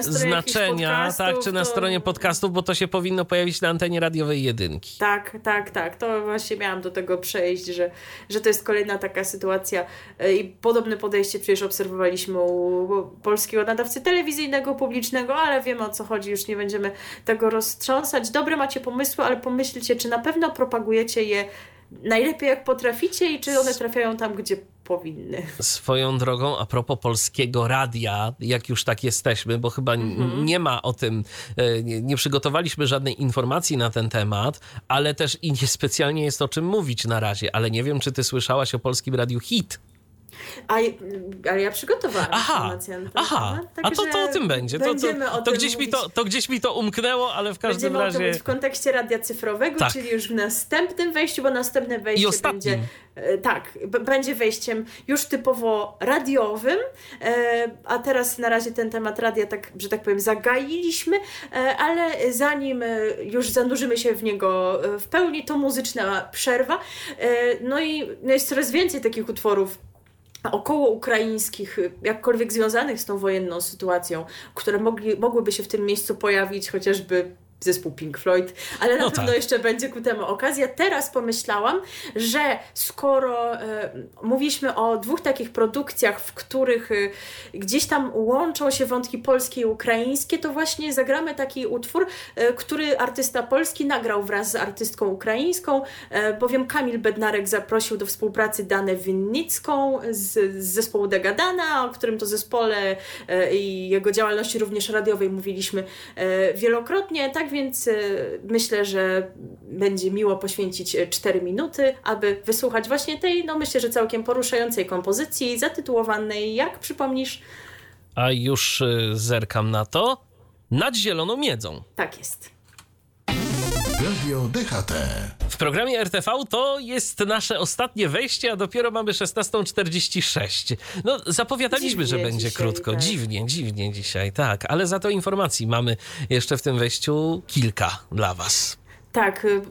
znaczenia, tak, czy na to... stronie podcastów, bo to się powinno pojawić na antenie radiowej jedynki. Tak, tak, tak. To właśnie miałam do tego przejść, że, że to jest kolejna taka sytuacja e, i podobne podejście przecież obserwowaliśmy u polskiego nadawcy telewizyjnego, publicznego, ale wiemy o co chodzi, już nie będziemy tego roztrząsać. Dobre macie pomysły, ale pomyślcie, czy na pewno propagujecie je najlepiej jak potraficie i czy one trafiają tam, gdzie powinny. Swoją drogą, a propos polskiego radia, jak już tak jesteśmy, bo chyba mhm. nie ma o tym, e, nie, nie, przygotowaliśmy żadnej informacji na ten temat, ale też i niespecjalnie jest o czym mówić na razie, ale nie wiem, czy ty słyszałaś o polskim radiu HIT. A, ale ja przygotowałam aha, aha. a to, to o tym będzie. To, to, to, gdzieś mi to, to gdzieś mi to umknęło, ale w każdym będziemy razie... Będziemy w kontekście radia cyfrowego, tak. czyli już w następnym wejściu, bo następne wejście I będzie... E, tak, będzie wejściem już typowo radiowym, e, a teraz na razie ten temat radia, tak, że tak powiem, zagailiśmy, e, ale zanim już zanurzymy się w niego w pełni, to muzyczna przerwa. No i no jest coraz więcej takich utworów około ukraińskich, jakkolwiek związanych z tą wojenną sytuacją, które mogli, mogłyby się w tym miejscu pojawić, chociażby zespół Pink Floyd, ale na no pewno tak. jeszcze będzie ku temu okazja. Teraz pomyślałam, że skoro e, mówiliśmy o dwóch takich produkcjach, w których e, gdzieś tam łączą się wątki polskie i ukraińskie, to właśnie zagramy taki utwór, e, który artysta polski nagrał wraz z artystką ukraińską, bowiem Kamil Bednarek zaprosił do współpracy Danę Winnicką z, z zespołu Degadana, o którym to zespole i jego działalności również radiowej mówiliśmy wielokrotnie. Tak więc e, myślę, że będzie miło poświęcić 4 e, minuty, aby wysłuchać właśnie tej, no myślę, że całkiem poruszającej kompozycji zatytułowanej, jak przypomnisz? A już e, zerkam na to. Nad zieloną miedzą. Tak jest. Radio DHT. W programie RTV to jest nasze ostatnie wejście, a dopiero mamy 16.46. No, zapowiadaliśmy, dziwnie że będzie dzisiaj, krótko. Tak. Dziwnie, dziwnie dzisiaj, tak. Ale za to informacji mamy jeszcze w tym wejściu kilka dla Was. Tak, y,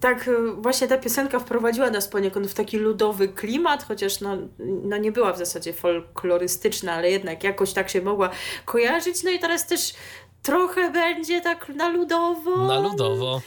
tak y, właśnie ta piosenka wprowadziła nas poniekąd w taki ludowy klimat, chociaż no, no nie była w zasadzie folklorystyczna, ale jednak jakoś tak się mogła kojarzyć. No i teraz też trochę będzie tak na ludowo. Na ludowo.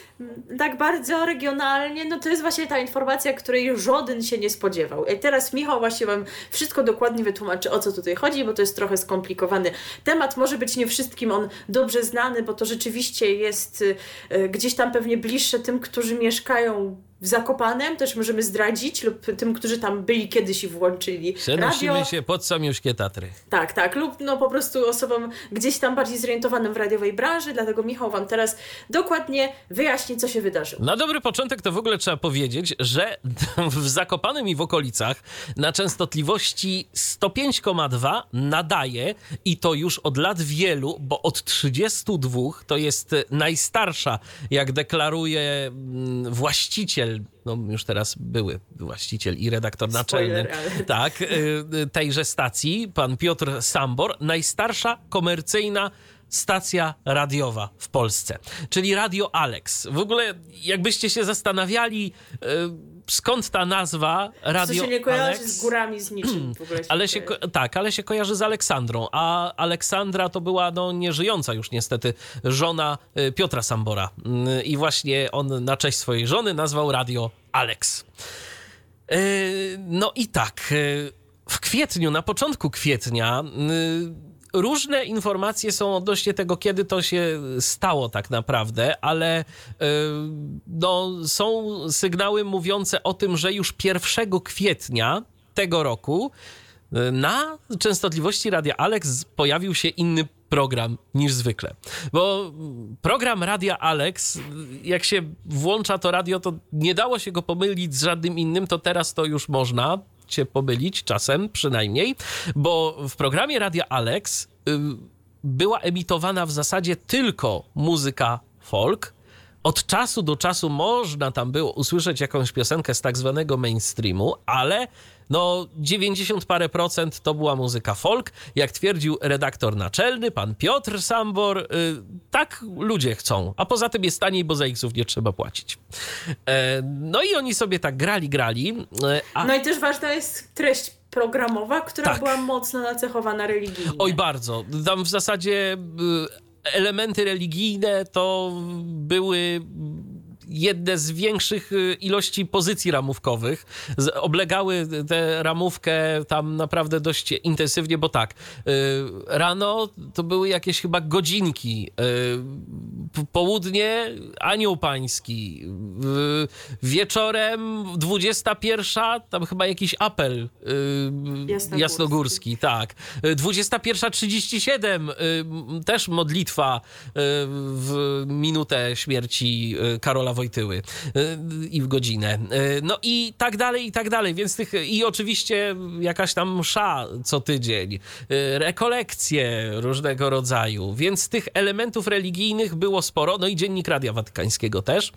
Tak bardzo regionalnie. No to jest właśnie ta informacja, której żaden się nie spodziewał. I teraz Michał właśnie Wam wszystko dokładnie wytłumaczy, o co tutaj chodzi, bo to jest trochę skomplikowany temat. Może być nie wszystkim on dobrze znany, bo to rzeczywiście jest y, gdzieś tam pewnie bliższe tym, którzy mieszkają w Zakopanem, też możemy zdradzić, lub tym, którzy tam byli kiedyś i włączyli Przenosimy radio. się pod samiuszkie Tatry. Tak, tak, lub no po prostu osobom gdzieś tam bardziej zorientowanym w radiowej branży, dlatego Michał Wam teraz dokładnie wyjaśni, co się wydarzyło. Na dobry początek to w ogóle trzeba powiedzieć, że w Zakopanem i w okolicach na częstotliwości 105,2 nadaje i to już od lat wielu, bo od 32 to jest najstarsza, jak deklaruje mm, właściciel no już teraz były właściciel i redaktor naczelny Spoiler tak, y, tejże stacji, pan Piotr Sambor, najstarsza komercyjna stacja radiowa w Polsce, czyli Radio Alex. W ogóle, jakbyście się zastanawiali, y, skąd ta nazwa Co Radio się nie kojarzy Alex, z górami, z niczym w ogóle. ale się, tak, ale się kojarzy z Aleksandrą, a Aleksandra to była no, nieżyjąca już niestety żona y, Piotra Sambora. Y, I właśnie on na cześć swojej żony nazwał radio Alex. Y, No i tak, y, w kwietniu, na początku kwietnia, różne informacje są odnośnie tego, kiedy to się stało tak naprawdę, ale y, no, są sygnały mówiące o tym, że już 1 kwietnia tego roku y, na częstotliwości Radia Alex pojawił się inny program niż zwykle. Bo program Radia Alex, jak się włącza to radio, to nie dało się go pomylić z żadnym innym, to teraz to już można się pomylić, czasem przynajmniej, bo w programie Radia Alex była emitowana w zasadzie tylko muzyka folk, od czasu do czasu można tam było usłyszeć jakąś piosenkę z tak zwanego mainstreamu, ale no 90 parę procent to była muzyka folk. Jak twierdził redaktor naczelny, pan Piotr Sambor, y, tak ludzie chcą. A poza tym jest taniej, bo za X-ów nie trzeba płacić. E, no i oni sobie tak grali, grali. e, A... No i też ważna jest treść programowa, która Tak. była mocno nacechowana religijnie. Oj, bardzo. Tam w zasadzie y, elementy religijne to były jedne z większych y, ilości pozycji ramówkowych. Oblegały tę ramówkę tam naprawdę dość intensywnie, bo tak, y, rano to były jakieś chyba godzinki, y, południe anioł pański, wieczorem 21, tam chyba jakiś apel Jasnogórski. jasnogórski, tak. Y, 21.37 y, m, też modlitwa w minutę śmierci Karola Wojtyły y, i w godzinę. Y, No i tak dalej, i tak dalej. Więc tych, i oczywiście jakaś tam msza co tydzień, y, rekolekcje różnego rodzaju. Więc tych elementów religijnych było sporo. No i Dziennik Radia Watykańskiego też.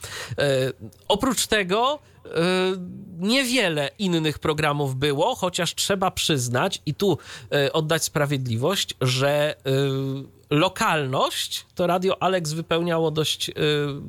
Oprócz tego niewiele innych programów było, chociaż trzeba przyznać i tu oddać sprawiedliwość, że lokalność to Radio Alex wypełniało dość y,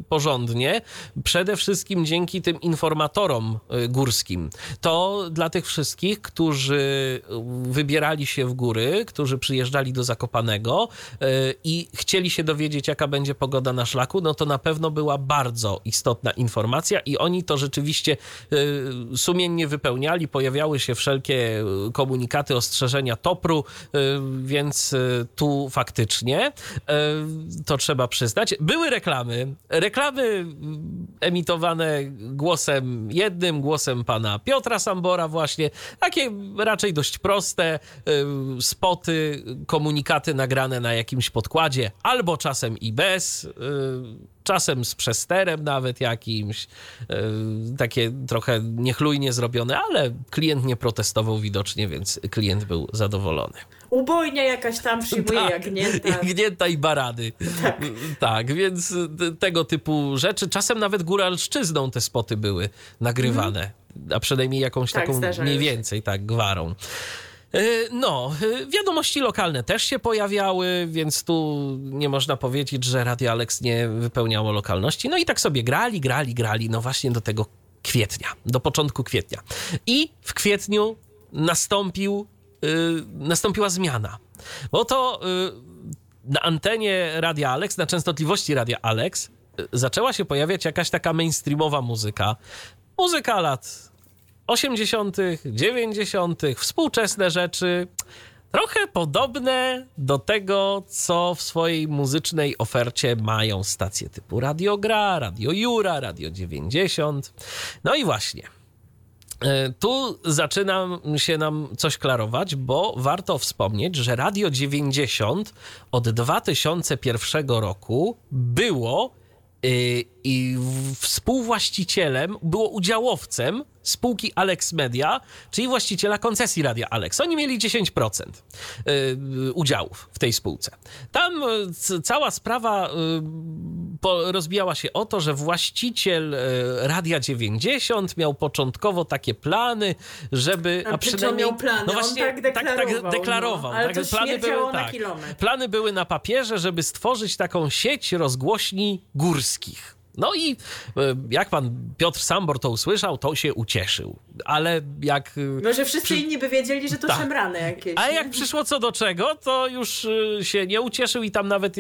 porządnie, przede wszystkim dzięki tym informatorom y, górskim. To dla tych wszystkich, którzy wybierali się w góry, którzy przyjeżdżali do Zakopanego y, i chcieli się dowiedzieć, jaka będzie pogoda na szlaku, no to na pewno była bardzo istotna informacja i oni to rzeczywiście y, sumiennie wypełniali. Pojawiały się wszelkie y, komunikaty, ostrzeżenia TOPR-u, y, więc y, tu faktycznie y, to trzeba przyznać. Były reklamy. Reklamy mm, emitowane głosem jednym, głosem pana Piotra Sambora właśnie. Takie raczej dość proste y, spoty, komunikaty nagrane na jakimś podkładzie, albo czasem i bez, y, czasem z przesterem nawet jakimś. Takie trochę niechlujnie zrobione, ale klient nie protestował widocznie, więc klient był zadowolony. Ubojnia jakaś tam przyjmuje jagnięta. Jagnięta i barany. Tak. więc y, tego typu rzeczy. Czasem nawet góralszczyzną te spoty były nagrywane. A przynajmniej jakąś Tak, taką mniej się. więcej, tak, gwarą. Y, No, y, wiadomości lokalne też się pojawiały, więc tu nie można powiedzieć, że Radio Alex nie wypełniało lokalności. No i tak sobie grali, grali, grali, no właśnie do tego kwietnia, do początku kwietnia. I w kwietniu nastąpił, nastąpiła zmiana. Bo to y, na antenie Radia Alex, na częstotliwości Radia Alex, y, zaczęła się pojawiać jakaś taka mainstreamowa muzyka. Muzyka lat 80., 90., współczesne rzeczy. Trochę podobne do tego, co w swojej muzycznej ofercie mają stacje typu Radio Gra, Radio Jura, Radio 90. No i właśnie. E, Tu zaczyna się nam coś klarować, bo warto wspomnieć, że Radio 90 od 2001 roku było y, i współwłaścicielem, było udziałowcem spółki Alex Media, czyli właściciela koncesji Radia Alex. Oni mieli 10% y, udziałów w tej spółce. Tam y, cała sprawa y, rozbijała się o to, że właściciel y, Radia 90 miał początkowo takie plany, żeby... A przecież on miał plany, on tak deklarował, deklarował. no. Ale tak, śmierdziało na kilometr. Plany były na papierze, żeby stworzyć taką sieć rozgłośni górskich. No i e, jak pan Piotr Sambor to usłyszał, to się ucieszył. Ale jak. e, Może wszyscy inni by wiedzieli, że to Tak. szemrane jakieś. A jak przyszło co do czego, to już y, się nie ucieszył i tam nawet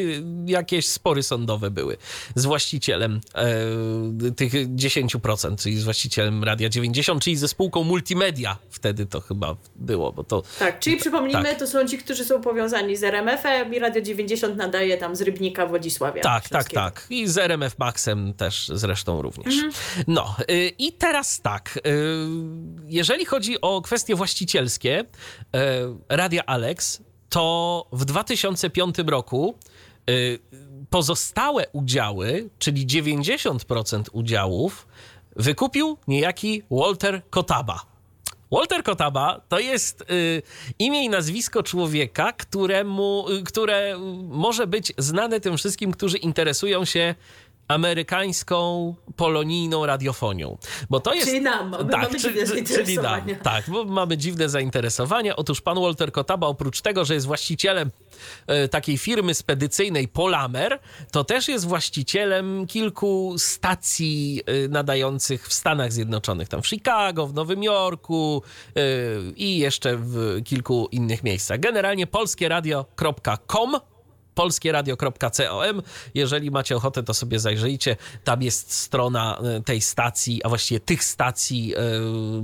jakieś spory sądowe były z właścicielem e, tych 10%, czyli z właścicielem Radia 90, czyli ze spółką Multimedia. Wtedy to chyba było, bo to Tak, czyli przypomnijmy, Tak. to są ci, którzy są powiązani z RMF-em i Radio 90 nadaje tam z Rybnika Wodzisławia. Tak, tak, tak. I z RMF Maxem też zresztą również. Mhm. No y, i teraz tak. y, Jeżeli chodzi o kwestie właścicielskie y, Radia Alex, to w 2005 roku pozostałe udziały, czyli 90% udziałów, wykupił niejaki Walter Kotaba. Walter Kotaba to jest y, imię i nazwisko człowieka, któremu, które może być znane tym wszystkim, którzy interesują się amerykańską polonijną radiofonią. Bo to jest. Czyli nam, my mamy dziwne czyli zainteresowania. nam, tak, bo mamy dziwne zainteresowanie. Otóż pan Walter Kotaba, oprócz tego, że jest właścicielem e, takiej firmy spedycyjnej Polamer, to też jest właścicielem kilku stacji e, nadających w Stanach Zjednoczonych, tam w Chicago, w Nowym Jorku e, i jeszcze w kilku innych miejscach. Generalnie polskieradio.com polskieradio.com. Jeżeli macie ochotę, to sobie zajrzyjcie. Tam jest strona e, tej stacji, a właściwie tych stacji e,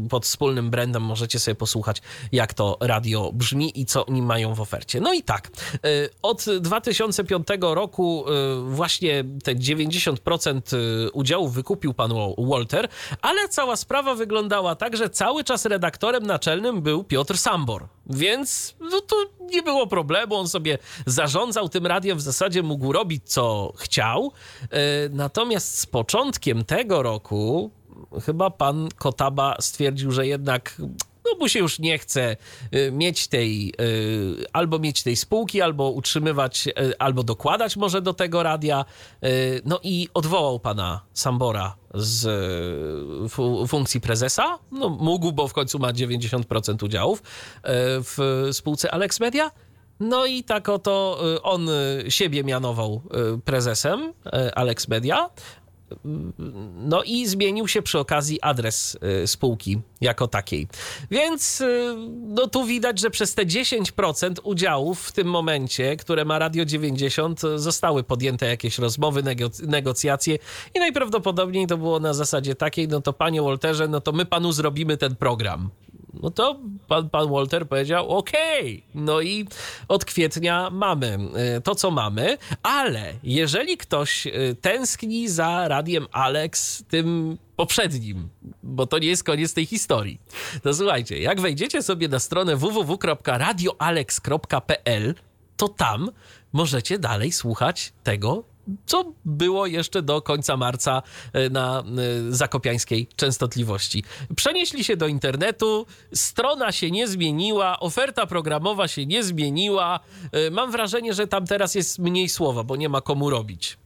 pod wspólnym brandem. Możecie sobie posłuchać, jak to radio brzmi i co oni mają w ofercie. No i tak, e, od 2005 roku właśnie te 90% e, udziałów wykupił pan Wa- Walter, ale cała sprawa wyglądała tak, że cały czas redaktorem naczelnym był Piotr Sambor. Więc no to nie było problemu, on sobie zarządzał tym radiem, w zasadzie mógł robić co chciał. E, Natomiast z początkiem tego roku chyba pan Kotaba stwierdził, że jednak no mu się już nie chce y, mieć tej, y, albo mieć tej spółki, albo utrzymywać, y, albo dokładać może do tego radia. No i odwołał pana Sambora z fu- funkcji prezesa. No mógł, bo w końcu ma 90% udziałów w spółce Alex Media. No i tak oto on siebie mianował prezesem Alex Media. No i zmienił się przy okazji adres y, spółki jako takiej. Więc y, no tu widać, że przez te 10% udziałów w tym momencie, które ma Radio 90, y, zostały podjęte jakieś rozmowy, negoc- negocjacje i najprawdopodobniej to było na zasadzie takiej, no to panie Walterze, no to my panu zrobimy ten program. No to pan, pan Walter powiedział: OK. No i od kwietnia mamy y, to, co mamy, ale jeżeli ktoś y, tęskni za radiem Alex, tym poprzednim, bo to nie jest koniec tej historii, to słuchajcie, jak wejdziecie sobie na stronę www.radioalex.pl, to tam możecie dalej słuchać tego, co było jeszcze do końca marca e, na e, zakopiańskiej częstotliwości. Przenieśli się do internetu, strona się nie zmieniła, oferta programowa się nie zmieniła. E, Mam wrażenie, że tam teraz jest mniej słowa, bo nie ma komu robić.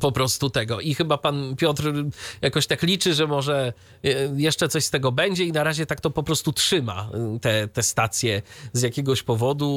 Po prostu tego. I chyba pan Piotr jakoś tak liczy, że może e, jeszcze coś z tego będzie i na razie tak to po prostu trzyma e, te, te stacje z jakiegoś powodu,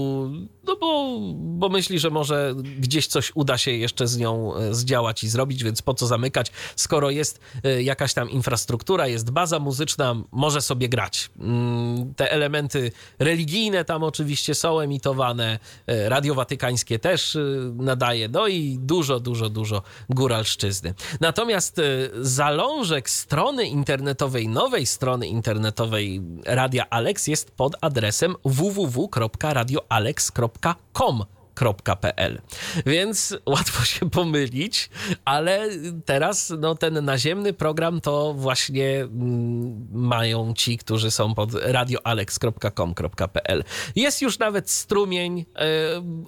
no bo, bo myśli, że może gdzieś coś uda się jeszcze z nią e, zdziałać i zrobić, więc po co zamykać, skoro jest jakaś tam infrastruktura, jest baza muzyczna, może sobie grać. Mm, te elementy religijne tam oczywiście są emitowane, Radio Watykańskie też nadaje, no i dużo, dużo, dużo góralszczyzny. Natomiast e, zalążek strony internetowej, nowej strony internetowej Radia Alex jest pod adresem www.radioalex.com pl. Więc łatwo się pomylić, ale teraz no, ten naziemny program to właśnie mm, mają ci, którzy są pod radioalex.com.pl. Jest już nawet strumień e,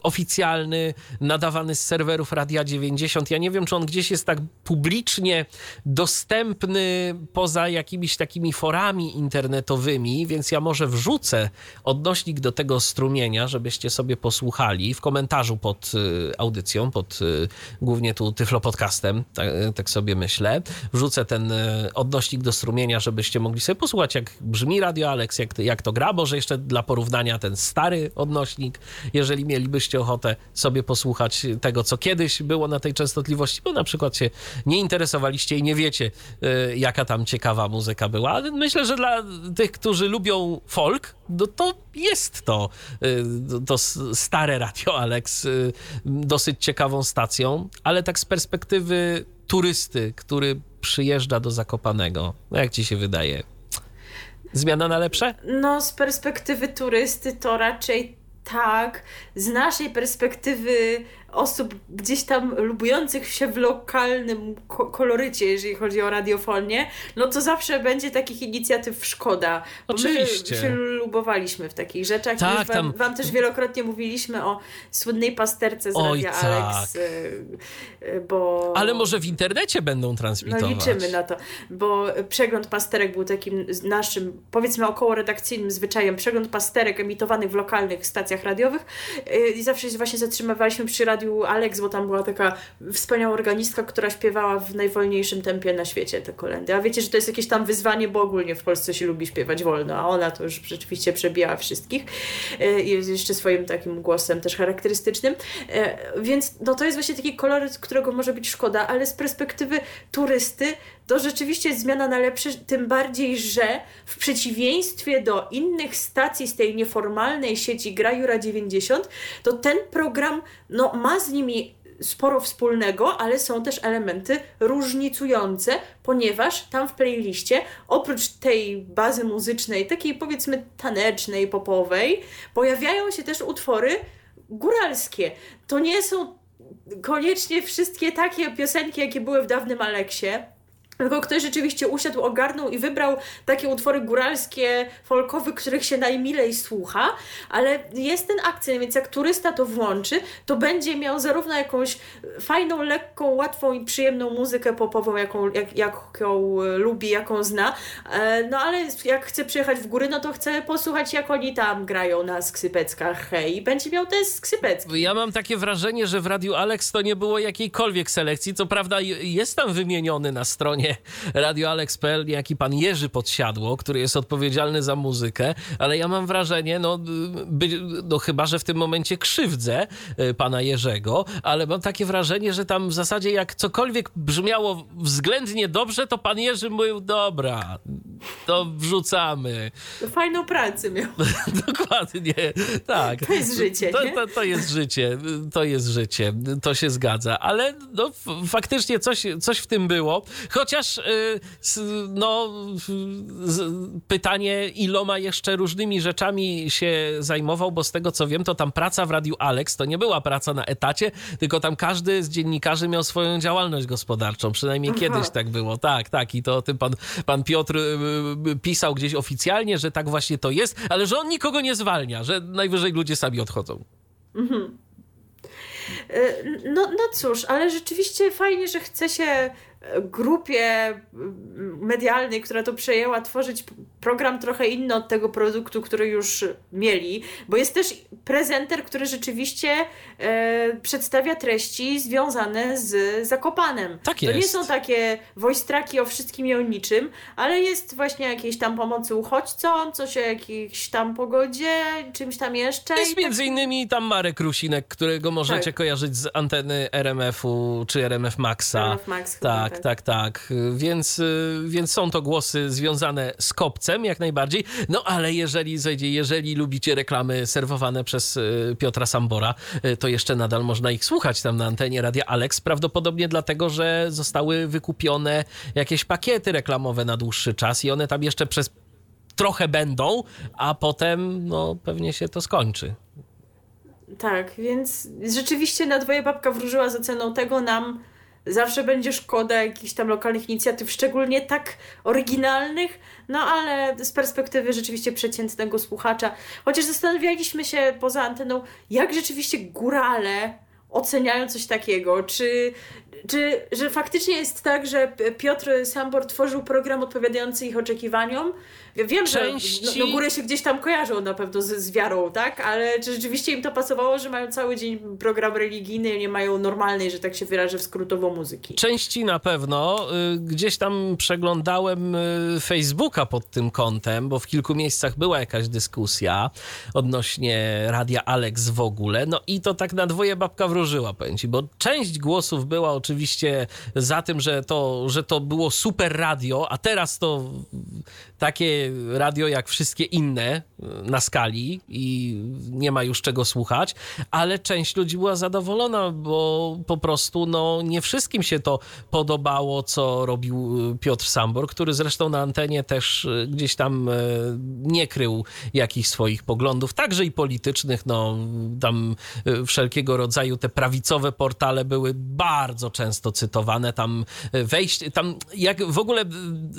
oficjalny, nadawany z serwerów Radia 90. Ja nie wiem, czy on gdzieś jest tak publicznie dostępny poza jakimiś takimi forami internetowymi, więc ja może wrzucę odnośnik do tego strumienia, żebyście sobie posłuchali w komentarzu komentarzu pod y, audycją, pod y, głównie tu Tyflo Podcastem, tak, tak, sobie myślę. Wrzucę ten y, odnośnik do strumienia, żebyście mogli sobie posłuchać, jak brzmi Radio Alex, jak, jak to gra. Może jeszcze dla porównania ten stary odnośnik, jeżeli mielibyście ochotę sobie posłuchać tego, co kiedyś było na tej częstotliwości, bo na przykład się nie interesowaliście i nie wiecie, jaka tam ciekawa muzyka była. Myślę, że dla tych, którzy lubią folk, no to jest to, to stare radio Alex y, dosyć ciekawą stacją, ale tak z perspektywy turysty, który przyjeżdża do Zakopanego, no jak ci się wydaje? Zmiana na lepsze? No, z perspektywy turysty to raczej tak. Z naszej perspektywy osób gdzieś tam lubujących się w lokalnym kolorycie, jeżeli chodzi o radiofonię, no to zawsze będzie takich inicjatyw szkoda. Oczywiście. My się lubowaliśmy w takich rzeczach. Tak, wam, tam... wam też wielokrotnie mówiliśmy o słynnej pasterce z Oj, Radia tak. Alex, y, y, bo... Ale może w internecie będą transmitować. No liczymy na to, bo przegląd pasterek był takim naszym, powiedzmy około redakcyjnym zwyczajem, przegląd pasterek emitowanych w lokalnych stacjach radiowych y, i zawsze się właśnie zatrzymywaliśmy przy radiu radiu Alex, bo tam była taka wspaniała organistka, która śpiewała w najwolniejszym tempie na świecie te kolendy. A wiecie, że to jest jakieś tam wyzwanie, bo ogólnie w Polsce się lubi śpiewać wolno, a ona to już rzeczywiście przebijała wszystkich. E, I jeszcze swoim takim głosem też charakterystycznym. E, więc no to jest właśnie taki koloryt, którego może być szkoda, ale z perspektywy turysty to rzeczywiście jest zmiana na lepsze, tym bardziej, że w przeciwieństwie do innych stacji z tej nieformalnej sieci Grajura 90, to ten program no, ma z nimi sporo wspólnego, ale są też elementy różnicujące, ponieważ tam w playliście oprócz tej bazy muzycznej, takiej powiedzmy tanecznej, popowej, pojawiają się też utwory góralskie. To nie są koniecznie wszystkie takie piosenki, jakie były w dawnym Aleksie tylko ktoś rzeczywiście usiadł, ogarnął i wybrał takie utwory góralskie, folkowe, których się najmilej słucha, ale jest ten akcent, więc jak turysta to włączy, to będzie miał zarówno jakąś fajną, lekką, łatwą i przyjemną muzykę popową, jaką, jak, jaką lubi, jaką zna, e, no ale jak chce przyjechać w góry, no to chce posłuchać, jak oni tam grają na skrzypeckach, hej, będzie miał te skrzypecki. Ja mam takie wrażenie, że w Radiu Alex to nie było jakiejkolwiek selekcji, co prawda jest tam wymieniony na stronie Radio Alex.pl niejaki pan Jerzy Podsiadło, który jest odpowiedzialny za muzykę, ale ja mam wrażenie, no, by, no chyba, że w tym momencie krzywdzę e, pana Jerzego, ale mam takie wrażenie, że tam w zasadzie jak cokolwiek brzmiało względnie dobrze, to pan Jerzy mówił, dobra, to wrzucamy. Fajną pracę miał. Dokładnie, tak. To jest życie, to, to, to, jest życie, to jest życie, to się zgadza, ale no, faktycznie coś, coś w tym było, chociaż Chociaż y, no, pytanie, iloma jeszcze różnymi rzeczami się zajmował, bo z tego co wiem, to tam praca w Radiu Alex to nie była praca na etacie, tylko tam każdy z dziennikarzy miał swoją działalność gospodarczą. Przynajmniej Aha. kiedyś tak było. Tak, tak. I to o tym pan, pan Piotr y, y, pisał gdzieś oficjalnie, że tak właśnie to jest, ale że on nikogo nie zwalnia, że najwyżej ludzie sami odchodzą. Mhm. No, no cóż, ale rzeczywiście fajnie, że chce się grupie medialnej, która to przejęła, tworzyć program trochę inny od tego produktu, który już mieli, bo jest też prezenter, który rzeczywiście e, przedstawia treści związane z Zakopanem. Tak to jest. nie są takie wojstraki o wszystkim i o niczym, ale jest właśnie jakieś tam pomocy uchodźcom, coś o jakiejś tam pogodzie, czymś tam jeszcze. Jest tak- między innymi tam Marek Rusinek, którego możecie Tak. kojarzyć z anteny RMF-u czy RMF Maxa. RMF Max chyba, tak, tak, tak. Więc, y, więc są to głosy związane z kopcem, jak najbardziej. No ale jeżeli jeżeli lubicie reklamy serwowane przez y, Piotra Sambora, y, to jeszcze nadal można ich słuchać tam na antenie Radia Alex. Prawdopodobnie dlatego, że zostały wykupione jakieś pakiety reklamowe na dłuższy czas i one tam jeszcze przez trochę będą, a potem no pewnie się to skończy. Tak, więc rzeczywiście na dwoje babka wróżyła z oceną tego nam zawsze będzie szkoda jakichś tam lokalnych inicjatyw, szczególnie tak oryginalnych, no ale z perspektywy rzeczywiście przeciętnego słuchacza, chociaż zastanawialiśmy się poza anteną, jak rzeczywiście górale oceniają coś takiego, czy, czy że faktycznie jest tak, że Piotr Sambor tworzył program odpowiadający ich oczekiwaniom. Ja Wiem, Części- że no, no góry się gdzieś tam kojarzą na pewno z, z wiarą, tak? Ale czy rzeczywiście im to pasowało, że mają cały dzień program religijny, nie mają normalnej, że tak się wyrażę, skrótowo muzyki? Części na pewno. Y, Gdzieś tam przeglądałem y, Facebooka pod tym kątem, bo w kilku miejscach była jakaś dyskusja odnośnie radia Alex w ogóle. No i to tak na dwoje babka wróżyła, powiem ci, bo część głosów była oczywiście za tym, że to, że to było super radio, a teraz to takie radio jak wszystkie inne y, na skali i nie ma już czego słuchać, ale część ludzi była zadowolona, bo po prostu no, nie wszystkim się to podobało, co robił y, Piotr Sambor, który zresztą na antenie też y, gdzieś tam nie krył jakichś swoich poglądów, także i politycznych, no tam wszelkiego rodzaju te prawicowe portale były bardzo często cytowane, tam wejść, tam jak w ogóle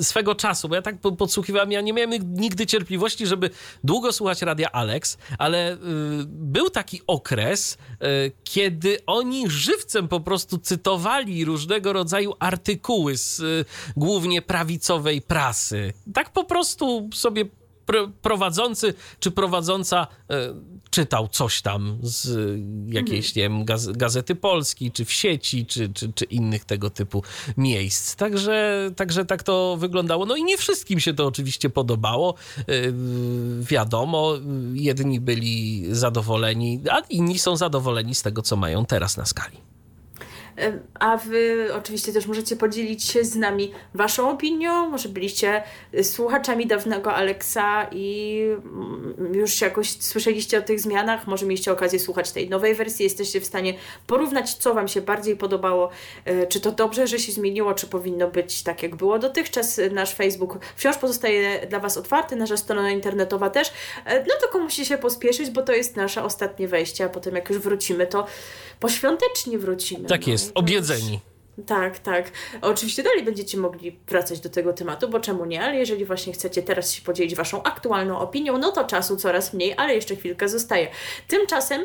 swego czasu, bo ja tak po- podsłuchiwałem, ja nie miałem nigdy cierpliwości, żeby długo słuchać Radia Alex, ale y, był taki okres, y, kiedy oni żywcem po prostu cytowali różnego rodzaju artykuły z y, głównie prawicowej prasy. Tak po prostu sobie pr- prowadzący czy prowadząca y, czytał coś tam z jakiejś, nie wiem, gaz- Gazety Polskiej, czy w sieci, czy, czy, czy innych tego typu miejsc. Także, także tak to wyglądało. No i nie wszystkim się to oczywiście podobało. Y, wiadomo, jedni byli zadowoleni, a inni są zadowoleni z tego, co mają teraz na skali. A wy oczywiście też możecie podzielić się z nami waszą opinią. Może byliście słuchaczami dawnego Alexa i mm, już jakoś słyszeliście o tych zmianach. Może mieliście okazję słuchać tej nowej wersji. Jesteście w stanie porównać, co wam się bardziej podobało. Y, Czy to dobrze, że się zmieniło, czy powinno być tak, jak było dotychczas. Nasz Facebook wciąż pozostaje dla was otwarty, nasza strona internetowa też. E, No tylko musi się pospieszyć, bo to jest nasze ostatnie wejście, a potem jak już wrócimy, to poświątecznie wrócimy. Tak no jest, i to obiedzeni. tak, tak. Oczywiście dalej będziecie mogli wracać do tego tematu, bo czemu nie? Ale jeżeli właśnie chcecie teraz się podzielić waszą aktualną opinią, no to czasu coraz mniej, ale jeszcze chwilkę zostaje. Tymczasem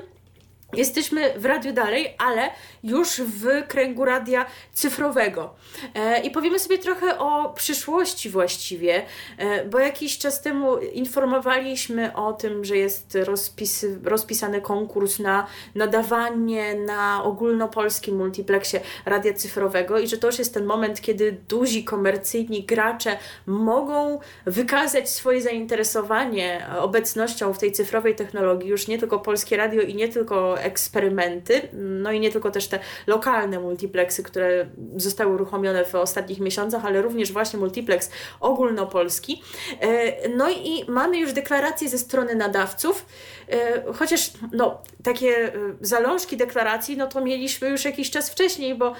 Jesteśmy w radiu dalej, ale już w kręgu radia cyfrowego. E, I powiemy sobie trochę o przyszłości właściwie, e, bo jakiś czas temu informowaliśmy o tym, że jest rozpisy, rozpisany konkurs na nadawanie na ogólnopolskim multiplexie radia cyfrowego i że to już jest ten moment, kiedy duzi komercyjni gracze mogą wykazać swoje zainteresowanie obecnością w tej cyfrowej technologii, już nie tylko polskie radio i nie tylko eksperymenty, no i nie tylko też te lokalne multiplexy, które zostały uruchomione w ostatnich miesiącach, ale również właśnie multiplex ogólnopolski. E, No i mamy już deklaracje ze strony nadawców, chociaż no, takie e, zalążki deklaracji, no to mieliśmy już jakiś czas wcześniej, bo e,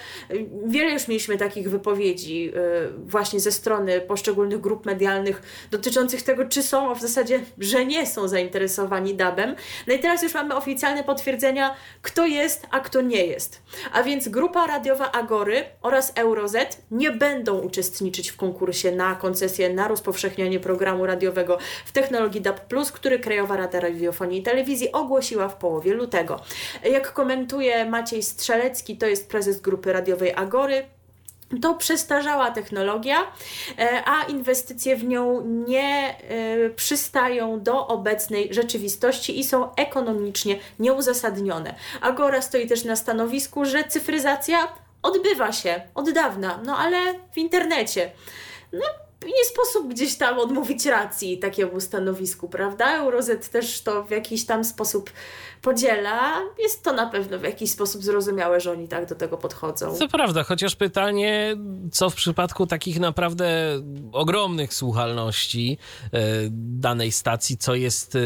wiele już mieliśmy takich wypowiedzi e, właśnie ze strony poszczególnych grup medialnych dotyczących tego, czy są, a w zasadzie, że nie są zainteresowani DAB-em. No i teraz już mamy oficjalne potwierdzenia, kto jest, a kto nie jest. A więc grupa radiowa Agory oraz Euroz nie będą uczestniczyć w konkursie na koncesję na rozpowszechnianie programu radiowego w technologii DAB+, który Krajowa Rada Radiofonii Telewizji ogłosiła w połowie lutego. Jak komentuje Maciej Strzelecki, to jest prezes grupy radiowej Agory, to przestarzała technologia, e, a inwestycje w nią nie e, przystają do obecnej rzeczywistości i są ekonomicznie nieuzasadnione. Agora stoi też na stanowisku, że cyfryzacja odbywa się od dawna, no ale w internecie. No, nie sposób gdzieś tam odmówić racji takiemu stanowisku, prawda? Eurozet też to w jakiś tam sposób podziela. Jest to na pewno w jakiś sposób zrozumiałe, że oni tak do tego podchodzą. To prawda, chociaż pytanie, co w przypadku takich naprawdę ogromnych słuchalności e, danej stacji, co jest e,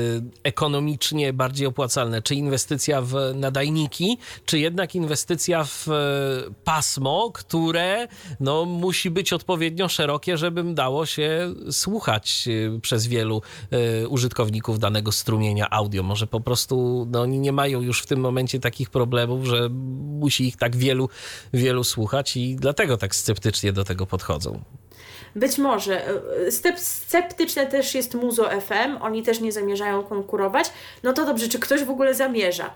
ekonomicznie bardziej opłacalne? Czy inwestycja w nadajniki, czy jednak inwestycja w e, pasmo, które no, musi być odpowiednio szerokie, żeby dało się słuchać przez wielu użytkowników danego strumienia audio? Może po prostu no, oni nie mają już w tym momencie takich problemów, że musi ich tak wielu, wielu słuchać i dlatego tak sceptycznie do tego podchodzą. Być może. Sceptyczne też jest Muzo FM, oni też nie zamierzają konkurować. No to dobrze, czy ktoś w ogóle zamierza?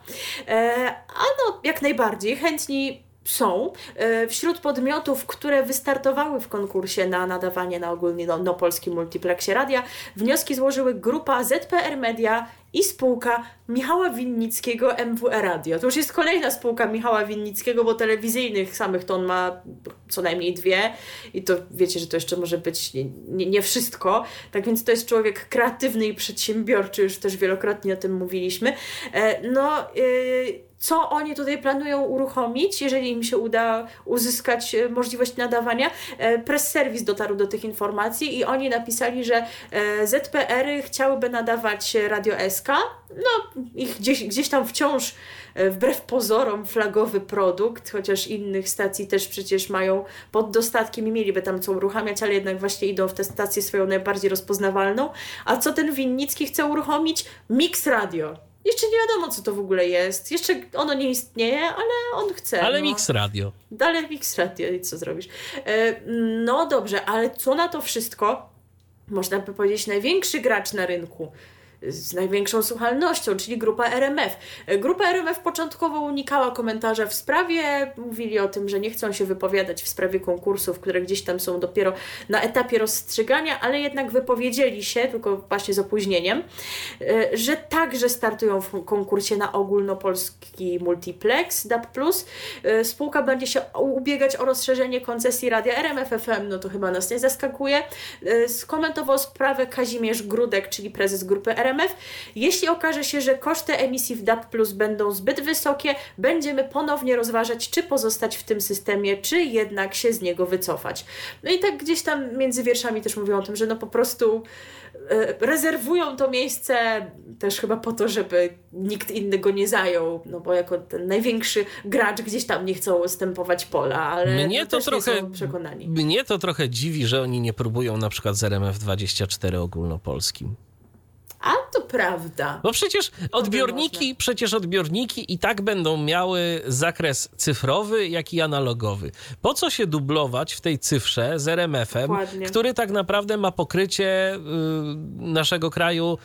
E, a no, jak najbardziej. Chętni są. E, wśród podmiotów, które wystartowały w konkursie na nadawanie na ogólnie no, no polskim multiplexie radia, wnioski złożyły grupa ZPR Media i spółka Michała Winnickiego MWE Radio. To już jest kolejna spółka Michała Winnickiego, bo telewizyjnych samych to on ma co najmniej dwie i to wiecie, że to jeszcze może być nie, nie, nie wszystko. Tak więc to jest człowiek kreatywny i przedsiębiorczy, już też wielokrotnie o tym mówiliśmy. E, no, yy, co oni tutaj planują uruchomić, jeżeli im się uda uzyskać e, możliwość nadawania. E, press Service dotarł do tych informacji i oni napisali, że e, ZPR-y chciałyby nadawać Radio SK. No, ich gdzieś, gdzieś tam wciąż wbrew pozorom flagowy produkt, chociaż innych stacji też przecież mają pod dostatkiem i mieliby tam co uruchamiać, ale jednak właśnie idą w tę stację swoją najbardziej rozpoznawalną. A co ten Winnicki chce uruchomić? Mix Radio. Jeszcze nie wiadomo, co to w ogóle jest. Jeszcze ono nie istnieje, ale on chce. Ale no. Mix Radio. Dalej Mix Radio i co zrobisz? E, no dobrze, ale co na to wszystko? Można by powiedzieć największy gracz na rynku z największą słuchalnością, czyli grupa RMF. Grupa RMF początkowo unikała komentarza w sprawie, mówili o tym, że nie chcą się wypowiadać w sprawie konkursów, które gdzieś tam są dopiero na etapie rozstrzygania, ale jednak wypowiedzieli się, tylko właśnie z opóźnieniem, e, że także startują w konkursie na ogólnopolski multiplex DAB+. E, spółka będzie się ubiegać o rozszerzenie koncesji radia RMF FM, no to chyba nas nie zaskakuje. E, skomentował sprawę Kazimierz Grudek, czyli prezes grupy RMF RMF. Jeśli okaże się, że koszty emisji w DAB Plus będą zbyt wysokie, będziemy ponownie rozważać, czy pozostać w tym systemie, czy jednak się z niego wycofać. No i tak gdzieś tam między wierszami też mówią o tym, że no po prostu e, rezerwują to miejsce też chyba po to, żeby nikt inny go nie zajął, no bo jako ten największy gracz gdzieś tam nie chcą ustępować pola, ale mnie to trochę, przekonani. Mnie to trochę dziwi, że oni nie próbują na przykład z RMF24 ogólnopolskim. Prawda. Bo przecież odbiorniki, przecież odbiorniki i tak będą miały zakres cyfrowy, jak i analogowy. Po co się dublować w tej cyfrze z RMF-em, który tak naprawdę ma pokrycie y, naszego kraju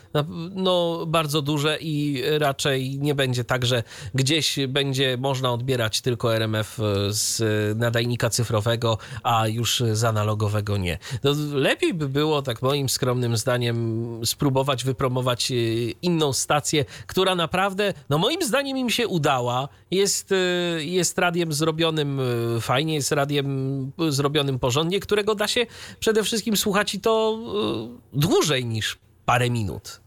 no, bardzo duże i raczej nie będzie tak, że gdzieś będzie można odbierać tylko RMF y, z nadajnika cyfrowego, a już z analogowego nie. No, lepiej by było, tak moim skromnym zdaniem, spróbować wypromować e, inną stację, która naprawdę, no moim zdaniem im się udała. Jest, e, jest radiem zrobionym e, fajnie, jest radiem zrobionym porządnie, którego da się przede wszystkim słuchać i to dłużej niż parę minut.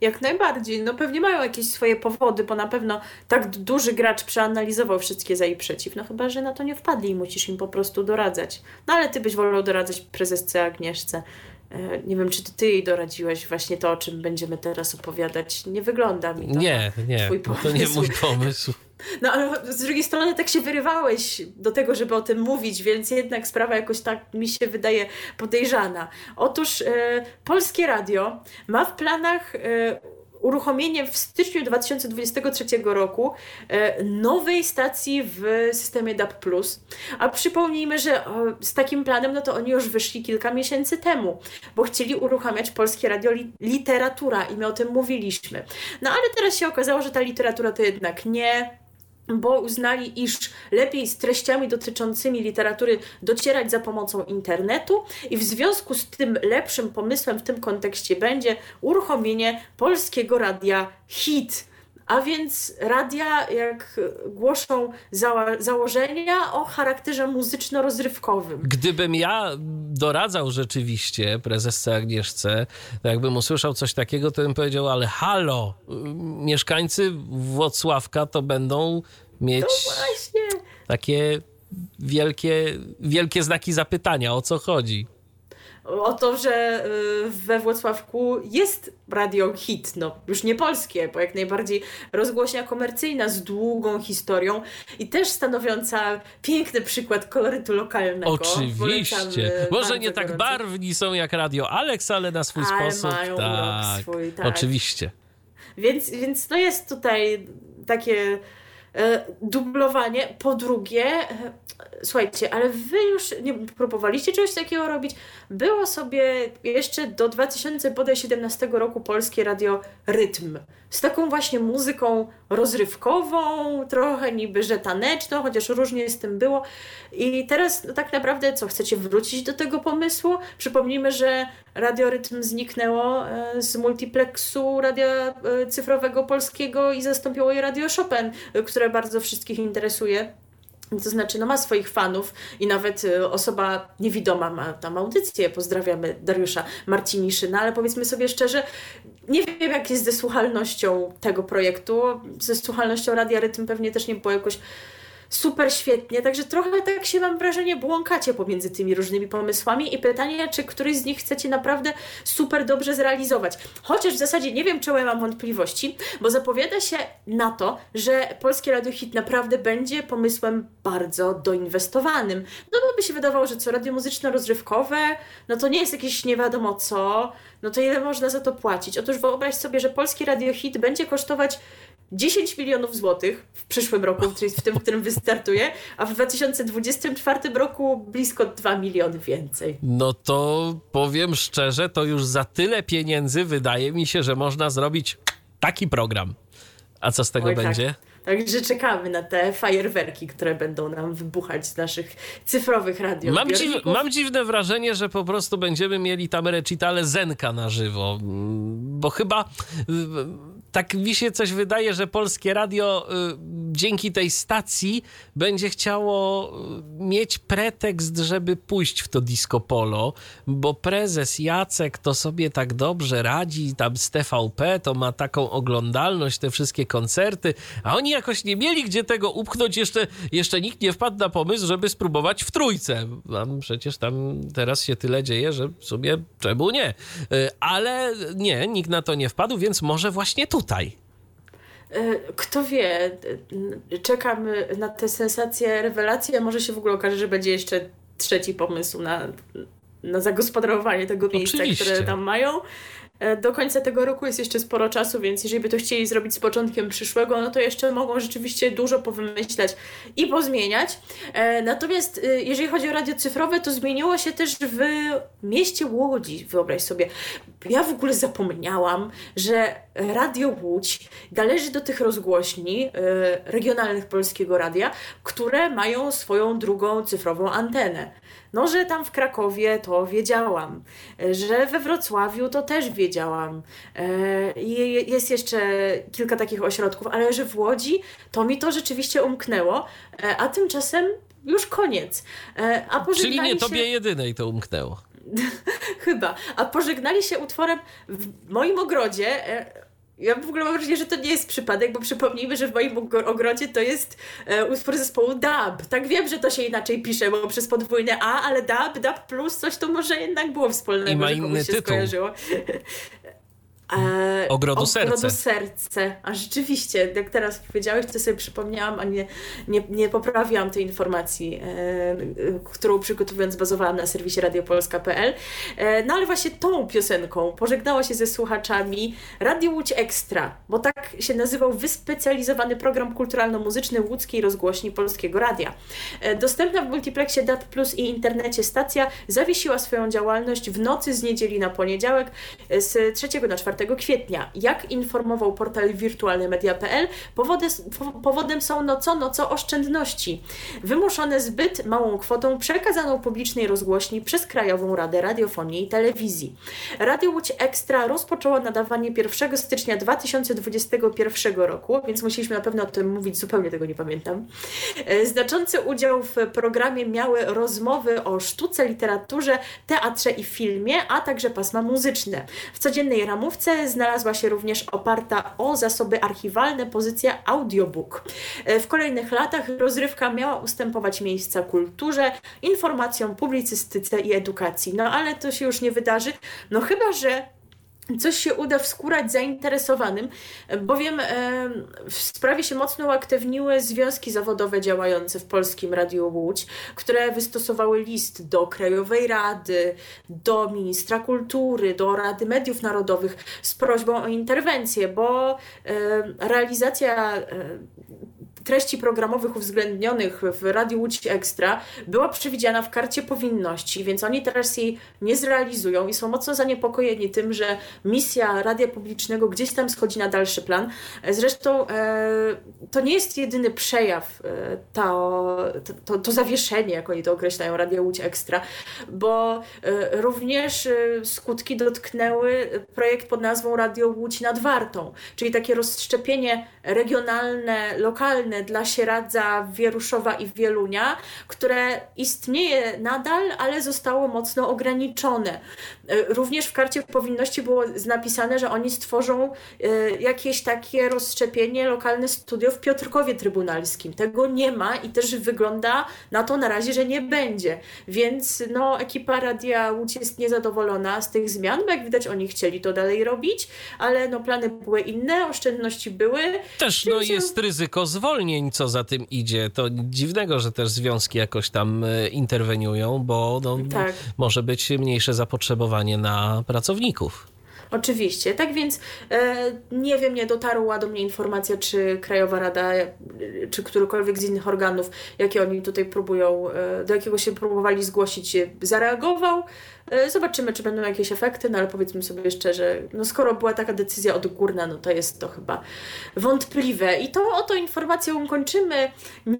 Jak najbardziej. No pewnie mają jakieś swoje powody, bo na pewno tak duży gracz przeanalizował wszystkie za i przeciw. No chyba, że na to nie wpadli i musisz im po prostu doradzać. No ale ty byś wolał doradzać prezesce Agnieszce. E, nie wiem, czy to ty jej doradziłeś właśnie to, o czym będziemy teraz opowiadać. Nie wygląda mi to. Nie, nie, to nie mój pomysł. No ale z drugiej strony tak się wyrywałeś do tego, żeby o tym mówić, więc jednak sprawa jakoś tak mi się wydaje podejrzana. Otóż e, Polskie Radio ma w planach e, uruchomienie w styczniu 2023 roku e, nowej stacji w systemie DAB+. A przypomnijmy, że z takim planem no to oni już wyszli kilka miesięcy temu, bo chcieli uruchamiać polskie radio literatura i my o tym mówiliśmy. No ale teraz się okazało, że ta literatura to jednak nie bo uznali, iż lepiej z treściami dotyczącymi literatury docierać za pomocą internetu i w związku z tym lepszym pomysłem w tym kontekście będzie uruchomienie polskiego radia HIT a więc radia, jak głoszą zało założenia, o charakterze muzyczno-rozrywkowym. Gdybym ja doradzał rzeczywiście prezesce Agnieszce, to jakbym usłyszał coś takiego, to bym powiedział, ale halo, mieszkańcy Włocławka to będą mieć takie wielkie, wielkie znaki zapytania, o co chodzi o to, że y, we Włocławku jest radio hit, no już nie polskie, bo jak najbardziej rozgłośnia komercyjna z długą historią i też stanowiąca piękny przykład kolorytu lokalnego. Oczywiście. Może nie tak barwni są jak Radio Alex, ale na swój ale sposób. Mają tak, swój, tak. Oczywiście. Więc, więc no jest tutaj takie E, dublowanie. Po drugie, słuchajcie, ale wy już nie próbowaliście czegoś takiego robić? Było sobie jeszcze do 2017 roku polskie radio Rytm z taką właśnie muzyką rozrywkową, trochę niby że taneczną, chociaż różnie z tym było. I teraz no, tak naprawdę co, chcecie wrócić do tego pomysłu? Przypomnijmy, że Radiorytm zniknęło e, z multiplexu radia e, cyfrowego polskiego i zastąpiło je Radio Chopin, e, które bardzo wszystkich interesuje. To znaczy, no ma swoich fanów i nawet osoba niewidoma ma tam audycję. Pozdrawiamy Dariusza Marciniszyna, ale powiedzmy sobie szczerze, nie wiem, jak jest ze słuchalnością tego projektu. Ze słuchalnością Radia Rytm pewnie też nie było jakoś super świetnie, także trochę tak się mam wrażenie błąkacie pomiędzy tymi różnymi pomysłami i pytanie, czy któryś z nich chcecie naprawdę super dobrze zrealizować. Chociaż w zasadzie nie wiem, czemu ja mam wątpliwości, bo zapowiada się na to, że Polskie Radio Hit naprawdę będzie pomysłem bardzo doinwestowanym. No bo by się wydawało, że co, radio muzyczno-rozrywkowe, no to nie jest jakieś nie wiadomo co, no to ile można za to płacić? Otóż wyobraź sobie, że Polski Radio Hit będzie kosztować 10 milionów złotych w przyszłym roku, czyli w tym, w którym wystartuje, a w 2024 roku blisko 2 miliony więcej. No to powiem szczerze, to już za tyle pieniędzy wydaje mi się, że można zrobić taki program. A co z tego Oj, tak. będzie? Tak. Także czekamy na te fajerwerki, które będą nam wybuchać z naszych cyfrowych radiów. Mam, dziw, mam dziwne wrażenie, że po prostu będziemy mieli tam recitale Zenka na żywo, bo chyba tak mi się coś wydaje, że polskie radio y, dzięki tej stacji będzie chciało y, mieć pretekst, żeby pójść w to disco polo, bo prezes Jacek to sobie tak dobrze radzi, tam z TVP to ma taką oglądalność, te wszystkie koncerty, a oni jakoś nie mieli gdzie tego upchnąć, jeszcze, jeszcze nikt nie wpadł na pomysł, żeby spróbować w trójce. Tam przecież tam teraz się tyle dzieje, że w sumie czemu nie? Y, ale nie, nikt na to nie wpadł, więc może właśnie tutaj. E, kto wie, czekamy na te sensacje, rewelacje, a może się w ogóle okaże, że będzie jeszcze trzeci pomysł na, na zagospodarowanie tego miejsca, Oczywiście. które tam mają. E, do końca tego roku jest jeszcze sporo czasu, więc jeżeli by to chcieli zrobić z początkiem przyszłego, no to jeszcze mogą rzeczywiście dużo powymyślać i pozmieniać. E, natomiast e, jeżeli chodzi o radio cyfrowe, to zmieniło się też w mieście Łodzi, wyobraź sobie. Ja w ogóle zapomniałam, że Radio Łódź należy do tych rozgłośni regionalnych Polskiego Radia, które mają swoją drugą cyfrową antenę. No, że tam w Krakowie to wiedziałam, że we Wrocławiu to też wiedziałam. E, I jest jeszcze kilka takich ośrodków, ale że w Łodzi to mi to rzeczywiście umknęło, e, a tymczasem już koniec. E, a Czyli nie tobie się... jedynej to umknęło. Chyba. A pożegnali się utworem w moim ogrodzie ja w ogóle mam wrażenie, że to nie jest przypadek, bo przypomnijmy, że w moim ogrodzie to jest e, utwór zespołu DAB. Tak wiem, że to się inaczej pisze, bo przez podwójne A, ale DAB, DAB plus, coś to może jednak było wspólnego, I ma inny się tytuł. skojarzyło. E, Ogrodu Serce. Ogrodu Serce. A rzeczywiście, jak teraz powiedziałeś, to sobie przypomniałam, a nie, nie, nie poprawiłam tej informacji, e, którą przygotowując bazowałam na serwisie radiopolska.pl. E, no ale właśnie tą piosenką pożegnała się ze słuchaczami Radio Łódź Ekstra, bo tak się nazywał wyspecjalizowany program kulturalno-muzyczny łódzkiej rozgłośni Polskiego Radia. E, dostępna w multiplexie DAB Plus i internecie stacja zawiesiła swoją działalność w nocy z niedzieli na poniedziałek e, z 3 na 4 4 kwietnia. Jak informował portal wirtualnymedia.pl, powody, powodem są no co, no co oszczędności. Wymuszone zbyt małą kwotą przekazaną publicznej rozgłośni przez Krajową Radę Radiofonii i Telewizji. Radio Łódź Ekstra rozpoczęło nadawanie 1 stycznia 2021 roku, więc musieliśmy na pewno o tym mówić, zupełnie tego nie pamiętam. E, znaczący udział w programie miały rozmowy o sztuce, literaturze, teatrze i filmie, a także pasma muzyczne. W codziennej ramówce znalazła się również oparta o zasoby archiwalne pozycja audiobook. E, w kolejnych latach rozrywka miała ustępować miejsca kulturze, informacjom, publicystyce i edukacji. No ale to się już nie wydarzy, no chyba, że coś się uda wskórać zainteresowanym, bowiem e, w sprawie się mocno uaktywniły związki zawodowe działające w Polskim Radiu Łódź, które wystosowały list do Krajowej Rady, do Ministra Kultury, do Rady Mediów Narodowych z prośbą o interwencję, bo e, realizacja e, treści programowych uwzględnionych w Radiu Łódź Ekstra była przewidziana w karcie powinności, więc oni teraz jej nie zrealizują i są mocno zaniepokojeni tym, że misja radia publicznego gdzieś tam schodzi na dalszy plan. Zresztą e, to nie jest jedyny przejaw, e, to, to, to zawieszenie, jak oni to określają, Radia Łódź Ekstra, bo e, również skutki dotknęły projekt pod nazwą Radio Łódź nad Wartą, czyli takie rozszczepienie regionalne, lokalne dla Sieradza, Wieruszowa i Wielunia, które istnieje nadal, ale zostało mocno ograniczone. E, również w karcie powinności było napisane, że oni stworzą e, jakieś takie rozszczepienie, lokalne studio w Piotrkowie Trybunalskim. Tego nie ma i też wygląda na to na razie, że nie będzie. Więc no, ekipa Radia Łódź jest niezadowolona z tych zmian, bo jak widać oni chcieli to dalej robić, ale no, plany były inne, oszczędności były. Też no, jest ryzyko zwolnienia zwolnień, co za tym idzie. To dziwnego, że też związki jakoś tam e, interweniują, bo no, tak. może być mniejsze zapotrzebowanie na pracowników. Oczywiście. Tak więc e, nie wiem, nie dotarła do mnie informacja, czy Krajowa Rada, czy którykolwiek z innych organów, jakie oni tutaj próbują, e, do jakiego się próbowali zgłosić, zareagował. E, zobaczymy, czy będą jakieś efekty, no ale powiedzmy sobie szczerze, no skoro była taka decyzja odgórna, no to jest to chyba wątpliwe. I to oto informacją kończymy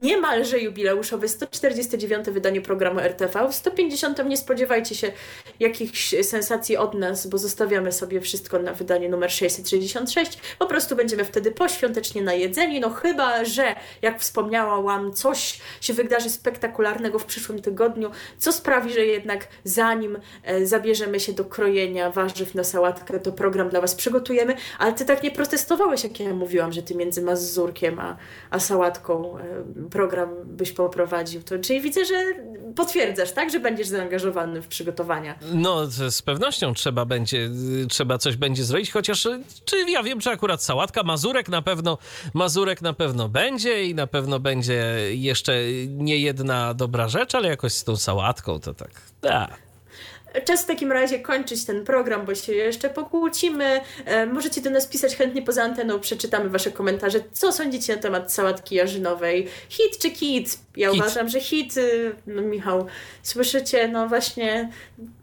niemalże jubileuszowe 149. wydanie programu RTV. W 150. nie spodziewajcie się jakichś sensacji od nas, bo zostawiamy sobie wszystko na wydanie numer 666. Po prostu będziemy wtedy poświątecznie najedzeni, no chyba, że jak wspomniałam, coś się wydarzy spektakularnego w przyszłym tygodniu, co sprawi, że jednak zanim E, zabierzemy się do krojenia warzyw na sałatkę, to program dla Was przygotujemy, ale Ty tak nie protestowałeś, jak ja mówiłam, że Ty między Mazurkiem a, a sałatką e, program byś poprowadził. To, czyli widzę, że potwierdzasz, tak, że będziesz zaangażowany w przygotowania. No, z pewnością trzeba będzie, trzeba coś będzie zrobić, chociaż czy ja wiem, czy akurat sałatka, Mazurek na pewno, Mazurek na pewno będzie i na pewno będzie jeszcze nie jedna dobra rzecz, ale jakoś z tą sałatką to tak, tak. Czas w takim razie kończyć ten program, bo się jeszcze pokłócimy. E, możecie do nas pisać chętnie poza anteną, przeczytamy Wasze komentarze. Co sądzicie na temat sałatki jarzynowej? Hit czy kit? Ja hit. uważam, że hit. Y, no Michał, słyszycie, no właśnie,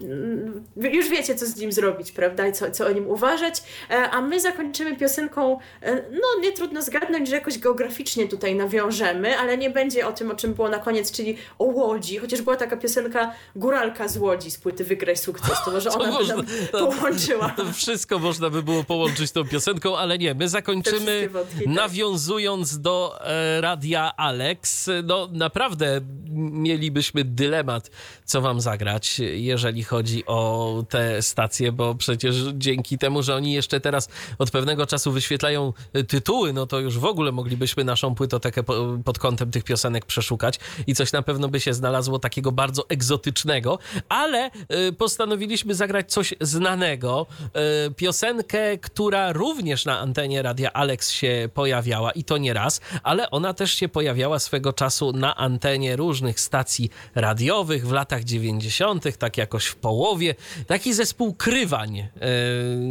mm, już wiecie, co z nim zrobić, prawda? I co, co o nim uważać. E, a my zakończymy piosenką, e, no nie trudno zgadnąć, że jakoś geograficznie tutaj nawiążemy, ale nie będzie o tym, o czym było na koniec, czyli o Łodzi, chociaż była taka piosenka Góralka z Łodzi z płyty Wygraj Sukces, to może ona można, by połączyła. To wszystko można by było połączyć tą piosenką, ale nie, my zakończymy wątki, tak. nawiązując do e, radia Alex. No naprawdę mielibyśmy dylemat, co wam zagrać, jeżeli chodzi o te stacje, bo przecież dzięki temu, że oni jeszcze teraz od pewnego czasu wyświetlają tytuły, no to już w ogóle moglibyśmy naszą płytotekę pod kątem tych piosenek przeszukać i coś na pewno by się znalazło takiego bardzo egzotycznego, ale y, postanowiliśmy zagrać coś znanego. Y, piosenkę, która również na antenie Radia Alex się pojawiała i to nie raz, ale ona też się pojawiała swego czasu na antenie różnych stacji radiowych w latach 90., tak jakoś w połowie. Taki zespół Krywań. E,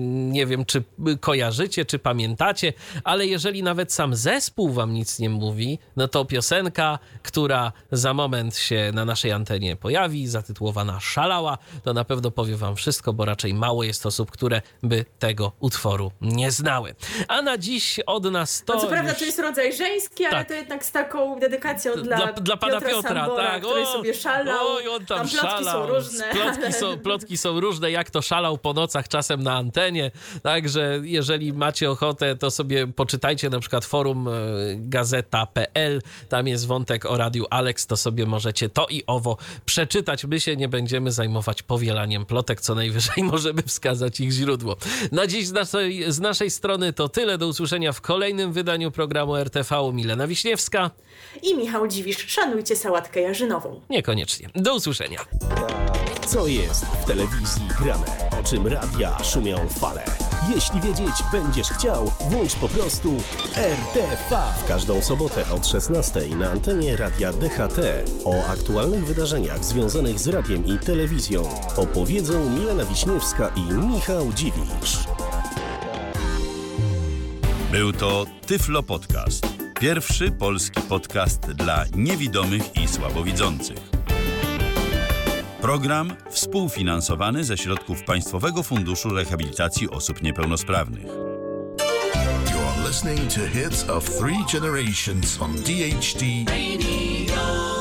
nie wiem, czy kojarzycie, czy pamiętacie, ale jeżeli nawet sam zespół wam nic nie mówi, no to piosenka, która za moment się na naszej antenie pojawi, zatytułowana Szalała, to na pewno powie wam wszystko, bo raczej mało jest osób, które by tego utworu nie znały. A na dziś od nas to. No co prawda już... to jest rodzaj żeński, ale Tak. to jednak z taką dedykacją dla, dla, dla pana Piotra, Piotra, Sambora, tak. który O, sobie szalał. Oj, on tam, plotki szalał. są różne. Plotki, ale- są, plotki są różne, jak to szalał po nocach czasem na antenie. Także jeżeli macie ochotę, to sobie poczytajcie na przykład forum e, gazeta.pl. Tam jest wątek o Radiu Alex, to sobie możecie to i owo przeczytać. My się nie będziemy zajmować powielaniem plotek, co najwyżej możemy wskazać ich źródło. Na dziś z naszej, z naszej strony to tyle. Do usłyszenia w kolejnym wydaniu programu RTV. Milena Wiśniewska. I Michał Dziwisz, szanujcie sałatkę jarzynową. Niekoniecznie. Do usłyszenia. Co jest w telewizji grane? O czym radia szumią fale? Jeśli wiedzieć będziesz chciał, włącz po prostu RTV. W każdą sobotę od 16 na antenie radia DHT o aktualnych wydarzeniach związanych z radiem i telewizją opowiedzą Milena Wiśniewska i Michał Dziwisz. Był to Tyflo Podcast. Pierwszy polski podcast dla niewidomych i słabowidzących. Program współfinansowany ze środków Państwowego Funduszu Rehabilitacji Osób Niepełnosprawnych. You're listening to hits of three generations on DHT Radio